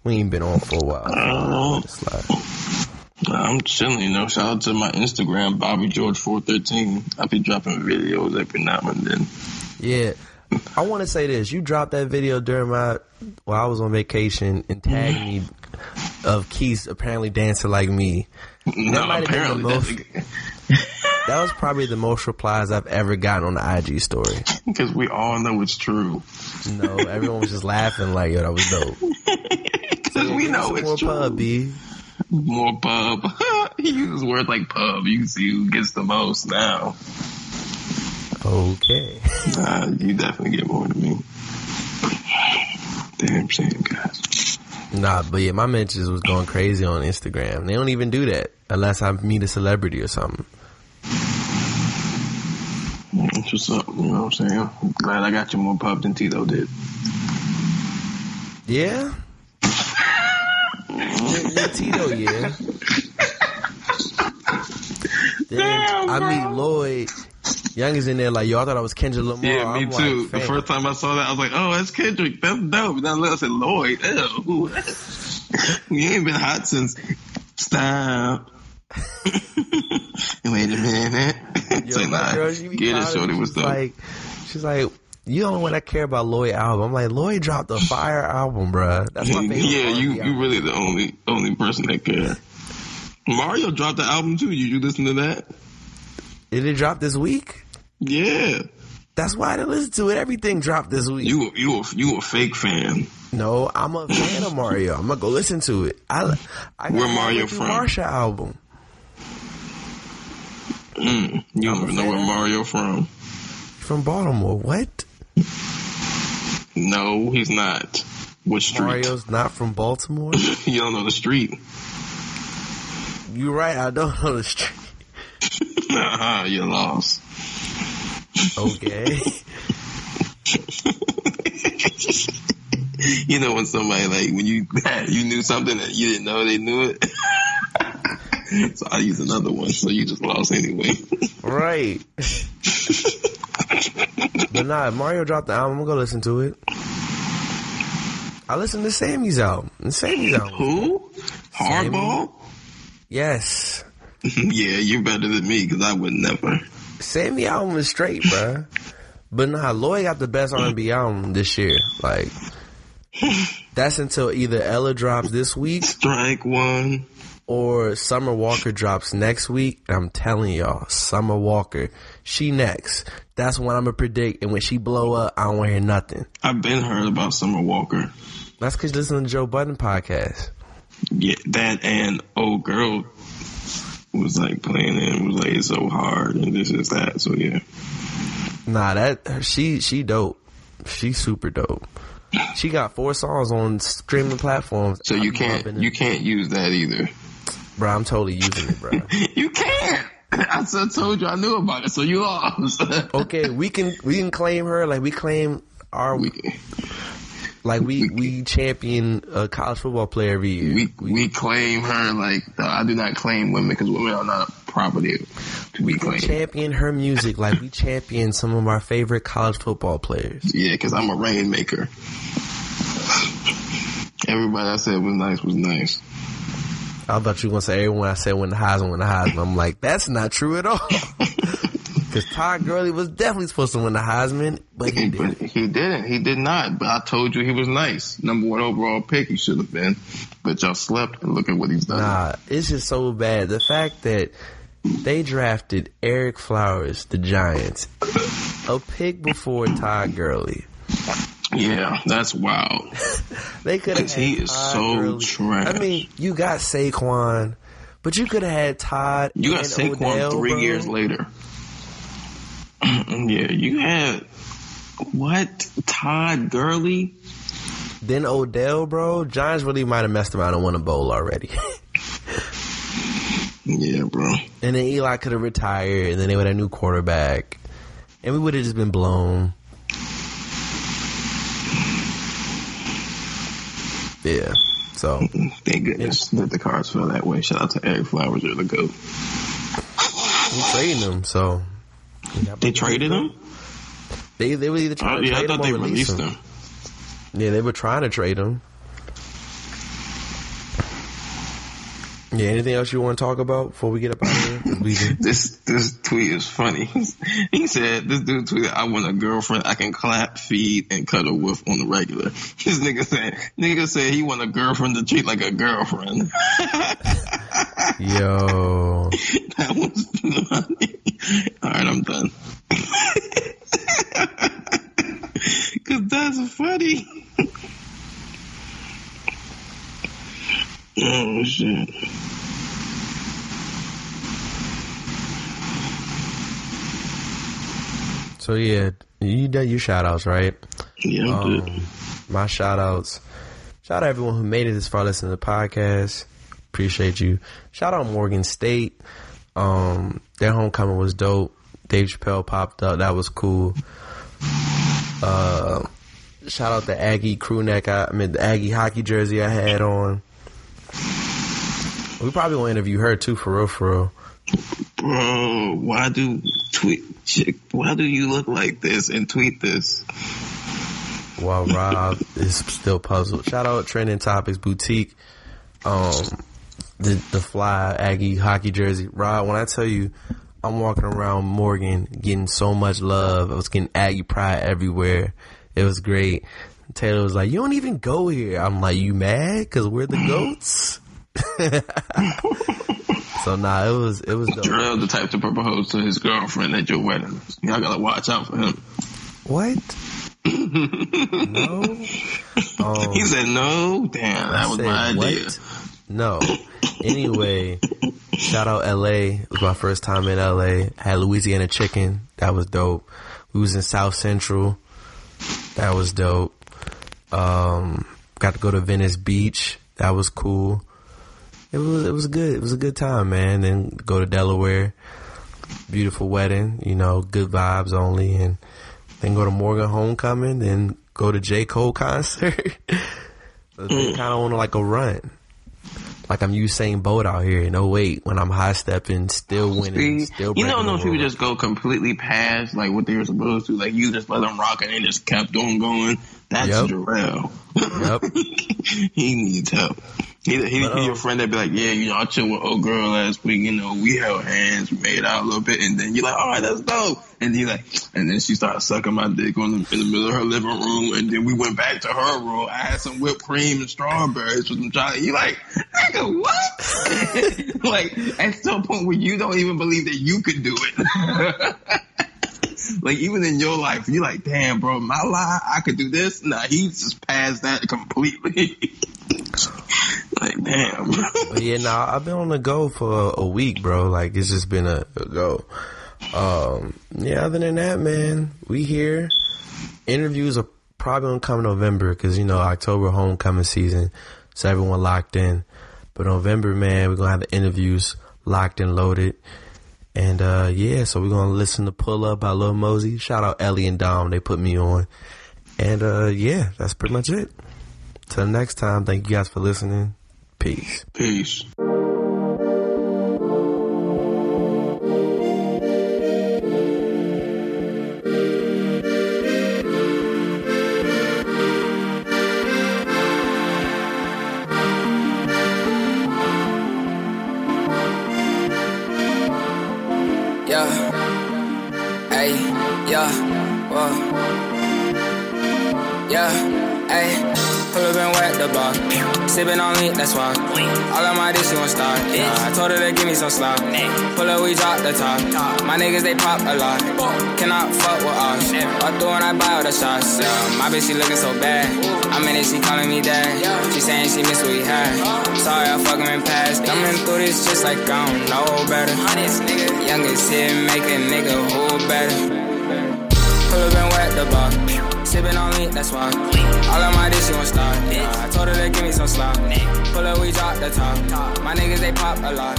we ain't been on for a while. uh, It's like, I'm chilling. You know, shout out to my Instagram, Bobby George four thirteen. I be dropping videos every now and then. Yeah. I want to say this. You dropped that video during my while I was on vacation and tagged me of Keith apparently dancing like me. No, the apparently most- That was probably the most replies I've ever gotten on the IG story. because we all know it's true. No, everyone was just laughing like, yo, that was dope. Because we know it's more true. pub, B. More pub. he uses words like pub. You can see who gets the most now. Okay. Nah, you definitely get more than me. Damn shame, guys. Nah, but yeah, my mentions was going crazy on Instagram. They don't even do that unless I meet a celebrity or something. That's what's up. You know what I'm saying? I'm glad I got you more pub than Tito did. Yeah? yeah, yeah, Tito, yeah. Then Damn, I meet Lloyd. Young is in there like, yo, I thought I was Kendrick Lamar. Yeah, me I'm too. Like, the first time I saw that, I was like, "Oh, that's Kendrick. That's dope." And then I said, "Lloyd, ew, you ain't been hot since stop." Wait a minute. Yo, my nah, girl, she get it, shorty. What's up? Like, she's like, you the only one that care about Lloyd album. I'm like, Lloyd dropped a fire album, bruh. That's my favorite. yeah, you you really the only only person that care. Mario dropped the album too. You you listen to that? Did it drop this week? Yeah. That's why I didn't listen to it. Everything dropped this week. You you a, you a fake fan. no, I'm a fan of Mario. I'm gonna go listen to it. I, I Where Mario from? Marsha album Mm, you don't even know where. Mario from. from Baltimore. What? No, he's not. What street? Mario's not from Baltimore. you don't know the street. You're right. I don't know the street. uh-huh, you're lost. Okay. You know when somebody like when you you knew something that you didn't know they knew it. so I use another one, so you just lost anyway. right. but nah, Mario dropped the album. I'm gonna go listen to it. I listened to Sammy's album. Sammy's album. Who? Hardball? Yes. yeah, you're better than me because I would never. Sammy album is straight, bro. But nah, Lloyd got the best R&B album this year. Like, that's until either Ella drops this week Strike one. or Summer Walker drops next week. I'm telling y'all, Summer Walker, she next. That's when I'm gonna predict. And when she blow up, I don't want to hear nothing. I've been heard about Summer Walker. That's because you listen to Joe Budden podcast. Yeah, that and old girl was like playing it and was like so hard and this is that. So yeah, Nah, that she she dope. She super dope. She got four songs on streaming platforms. so you can't you can't use that either. bro. I'm totally using it, bro. You can't. I told you I knew about it, so you lost. okay, we can we can claim her like we claim our we, like we we champion a college football player every year. we we claim her like I do not claim women because women are not property to be claimed. champion her music like we champion some of our favorite college football players. Yeah, because I'm a rainmaker. Everybody I said was nice was nice. I thought you were gonna say everyone I said win the Heisman, win the Heisman. I'm like, that's not true at all. Because Todd Gurley was definitely supposed to win the Heisman, but he didn't. he didn't. He did not. But I told you he was nice. Number one overall pick he should have been. But y'all slept and look at what he's done. Nah, it's just so bad. The fact that they drafted Ereck Flowers, the Giants, a pick before Todd Gurley. Yeah, that's wild. They could have. Because he is so trash. I mean, you got Saquon, but you could have had Todd. You got and Saquon Odell, three bro. years later. yeah, you had what? Todd Gurley? Then Odell, bro. Giants really might have messed around and won a bowl already. Yeah, bro. and then Eli could have retired, and then they would have a new quarterback, and we would have just been blown. Yeah. So Thank goodness that the cards fell that way. Shout out to Ereck Flowers, you're the GOAT. we trading them. So They traded him? They they were either trying to uh, yeah, I trade thought him they or release released him. him. Yeah, they were trying to trade him. Yeah. Anything else you want to talk about before we get up out of here? 'Cause we can- This this tweet is funny. he said, "This dude tweeted, I want a girlfriend I can clap, feed, and cuddle with on the regular." This nigga said, "Nigga said he want a girlfriend to treat like a girlfriend." Yo, that was funny. All right, I'm done. Cause that's funny. oh shit. so yeah, you done your shout outs, right? Yeah, I'm good. Um, my shout outs. Shout out everyone who made it this far listening to the podcast. Appreciate you. Shout out Morgan State. Um, their homecoming was dope. Dave Chappelle popped up. That was cool. Uh, shout out the Aggie crew neck. I, I mean, the Aggie hockey jersey I had on. We probably will interview her too, for real, for real. Bro, why do tweet? Chick, why do you look like this and tweet this? While Rob is still puzzled. Shout out Trending Topics Boutique. Um, the the fly Aggie hockey jersey. Rob, when I tell you, I'm walking around Morgan getting so much love. I was getting Aggie pride everywhere. It was great. Taylor was like, "You don't even go here." I'm like, "You mad? Cause we're the goats." so nah, it was it was dope. Jarrell, the type to propose to his girlfriend at your wedding. Y'all gotta watch out for him. What? no. Um, He said no. Damn, that was said, my idea. "What?" No. Anyway, shout out LA. It was my first time in LA. had Louisiana chicken. That was dope. We was in South Central. That was dope. Um, got to go to Venice Beach. That was cool. It was it was good. It was a good time, man. Then go to Delaware. Beautiful wedding, you know, good vibes only and then go to Morgan Homecoming, then go to J. Cole concert. kind of on like a run. Like I'm Usain Bolt out here. in oh wait, when I'm high stepping, still winning, See, still you know, those people just go completely past like what they were supposed to. Like you just let them rock and they just kept on going. That's Yep. Jarrell. Yep. he needs help. He, he, But, he um, your friend that be like, yeah, you know, I chilled with old girl last week. You know, we held hands, made out a little bit, and then you're like, all right, that's dope. And he like, and then she started sucking my dick on the, in the middle of her living room, and then we went back to her room. I had some whipped cream and strawberries with some chocolate. You like, nigga, what? like at some point where you don't even believe that you could do it. like even in your life, you like, damn, bro, my life, I could do this. Nah, he's just passed that completely. like, damn. But yeah, nah, I've been on the go for a, week, bro. Like it's just been a, a go. Um, yeah. Other than that, man, we here. Interviews are probably gonna come in November because you know October homecoming season, so everyone locked in. But November, man, we're gonna have the interviews locked and loaded. And uh yeah, so we're gonna listen to Pull Up by Lil Mosey. Shout out Ellie and Dom, they put me on. And uh yeah, that's pretty much it. Till next time, thank you guys for listening. Peace. Peace. Yeah. Hey. Pull up and wet the bar. Sippin' on lean, that's why. All of my dish, you won't start. Yeah, I told her to give me some slop. Pull up, we drop the top. My niggas, they pop a lot. Cannot fuck with us. I through and I buy all the shots. Yeah, my bitch, she looking so bad. I'm in it, she calling me dad. She saying she miss what we had. Sorry, I fuck him in past. Coming through this just like I don't know better. Youngest hit, make a nigga who better. Pull up and wet the bar. Sippin' on lean, that's why. All of my dish, won't. Yeah, I told her to give me some slop. Pull up, we drop the top. My niggas, they pop a lot.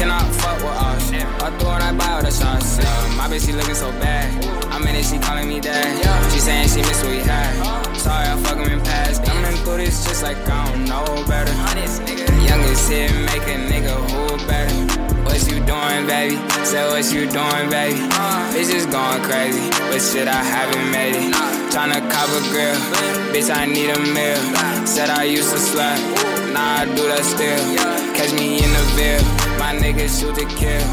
Cannot fuck with us. I through and I buy all the shots. Yeah, my bitch, she looking so bad. I'm in it, she calling me dad. She saying she miss what we had. Sorry, I fuck him in past. Coming through this just like I don't know better. Youngest hit, make a nigga who better. What you doing, baby? Say what you doing, baby. Bitches going crazy, but shit, I haven't made it. Tryna cop a grill, bitch, I need a meal. Said I used to slap, nah, I do that still. Catch me in the Ville, my niggas shoot to kill.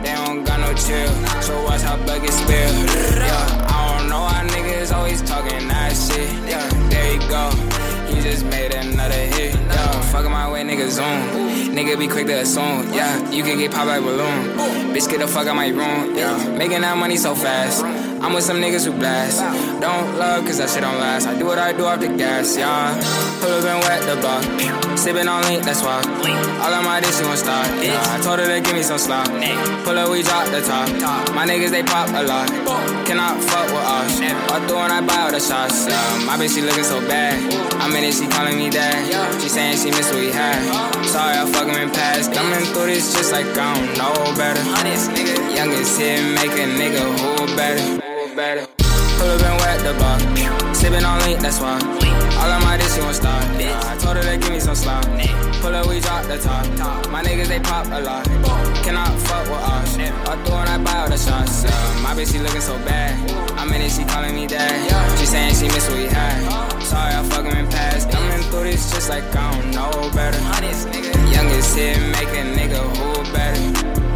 They don't got no chill, so watch how buckets spill. Yeah, I don't know why niggas always talking that shit. Yeah, there you go. He just made another hit. Yeah, fucking my way, nigga zoom. Nigga be quick to assume. Yeah, you can get popped like balloon. Bitch, get the fuck out my room. Yeah, making that money so fast. I'm with some niggas who blast. Don't love, cause that shit don't last. I do what I do off the gas, yeah. Pull up and wet the block. Sippin' on lean, that's why. All of my dish, you won't start. Yeah, I told her to give me some slop. Pull up, we drop the top. My niggas, they pop a lot. Cannot fuck with us. I through and I buy all the shots. Yeah, my bitch, she looking so bad. I'm in it, she calling me dad. She saying she miss what we had. Sorry, I fuck him in past. Coming through this just like I don't know better. Youngest hit, make a nigga who better. Better. Pull up and wet the bar. Sippin' on lean, that's why. All of my dish, you won't. Yeah, I told her to give me some slop. Pull up, we drop the top. My niggas, they pop a lot. Cannot fuck with us. I through and I buy all the shots. Yeah, my bitch, she looking so bad. I'm in it, she calling me dad. She saying she miss what we had. Sorry, I fuck him in past. Coming through this just like I don't know better. Youngest hit, make a nigga who better.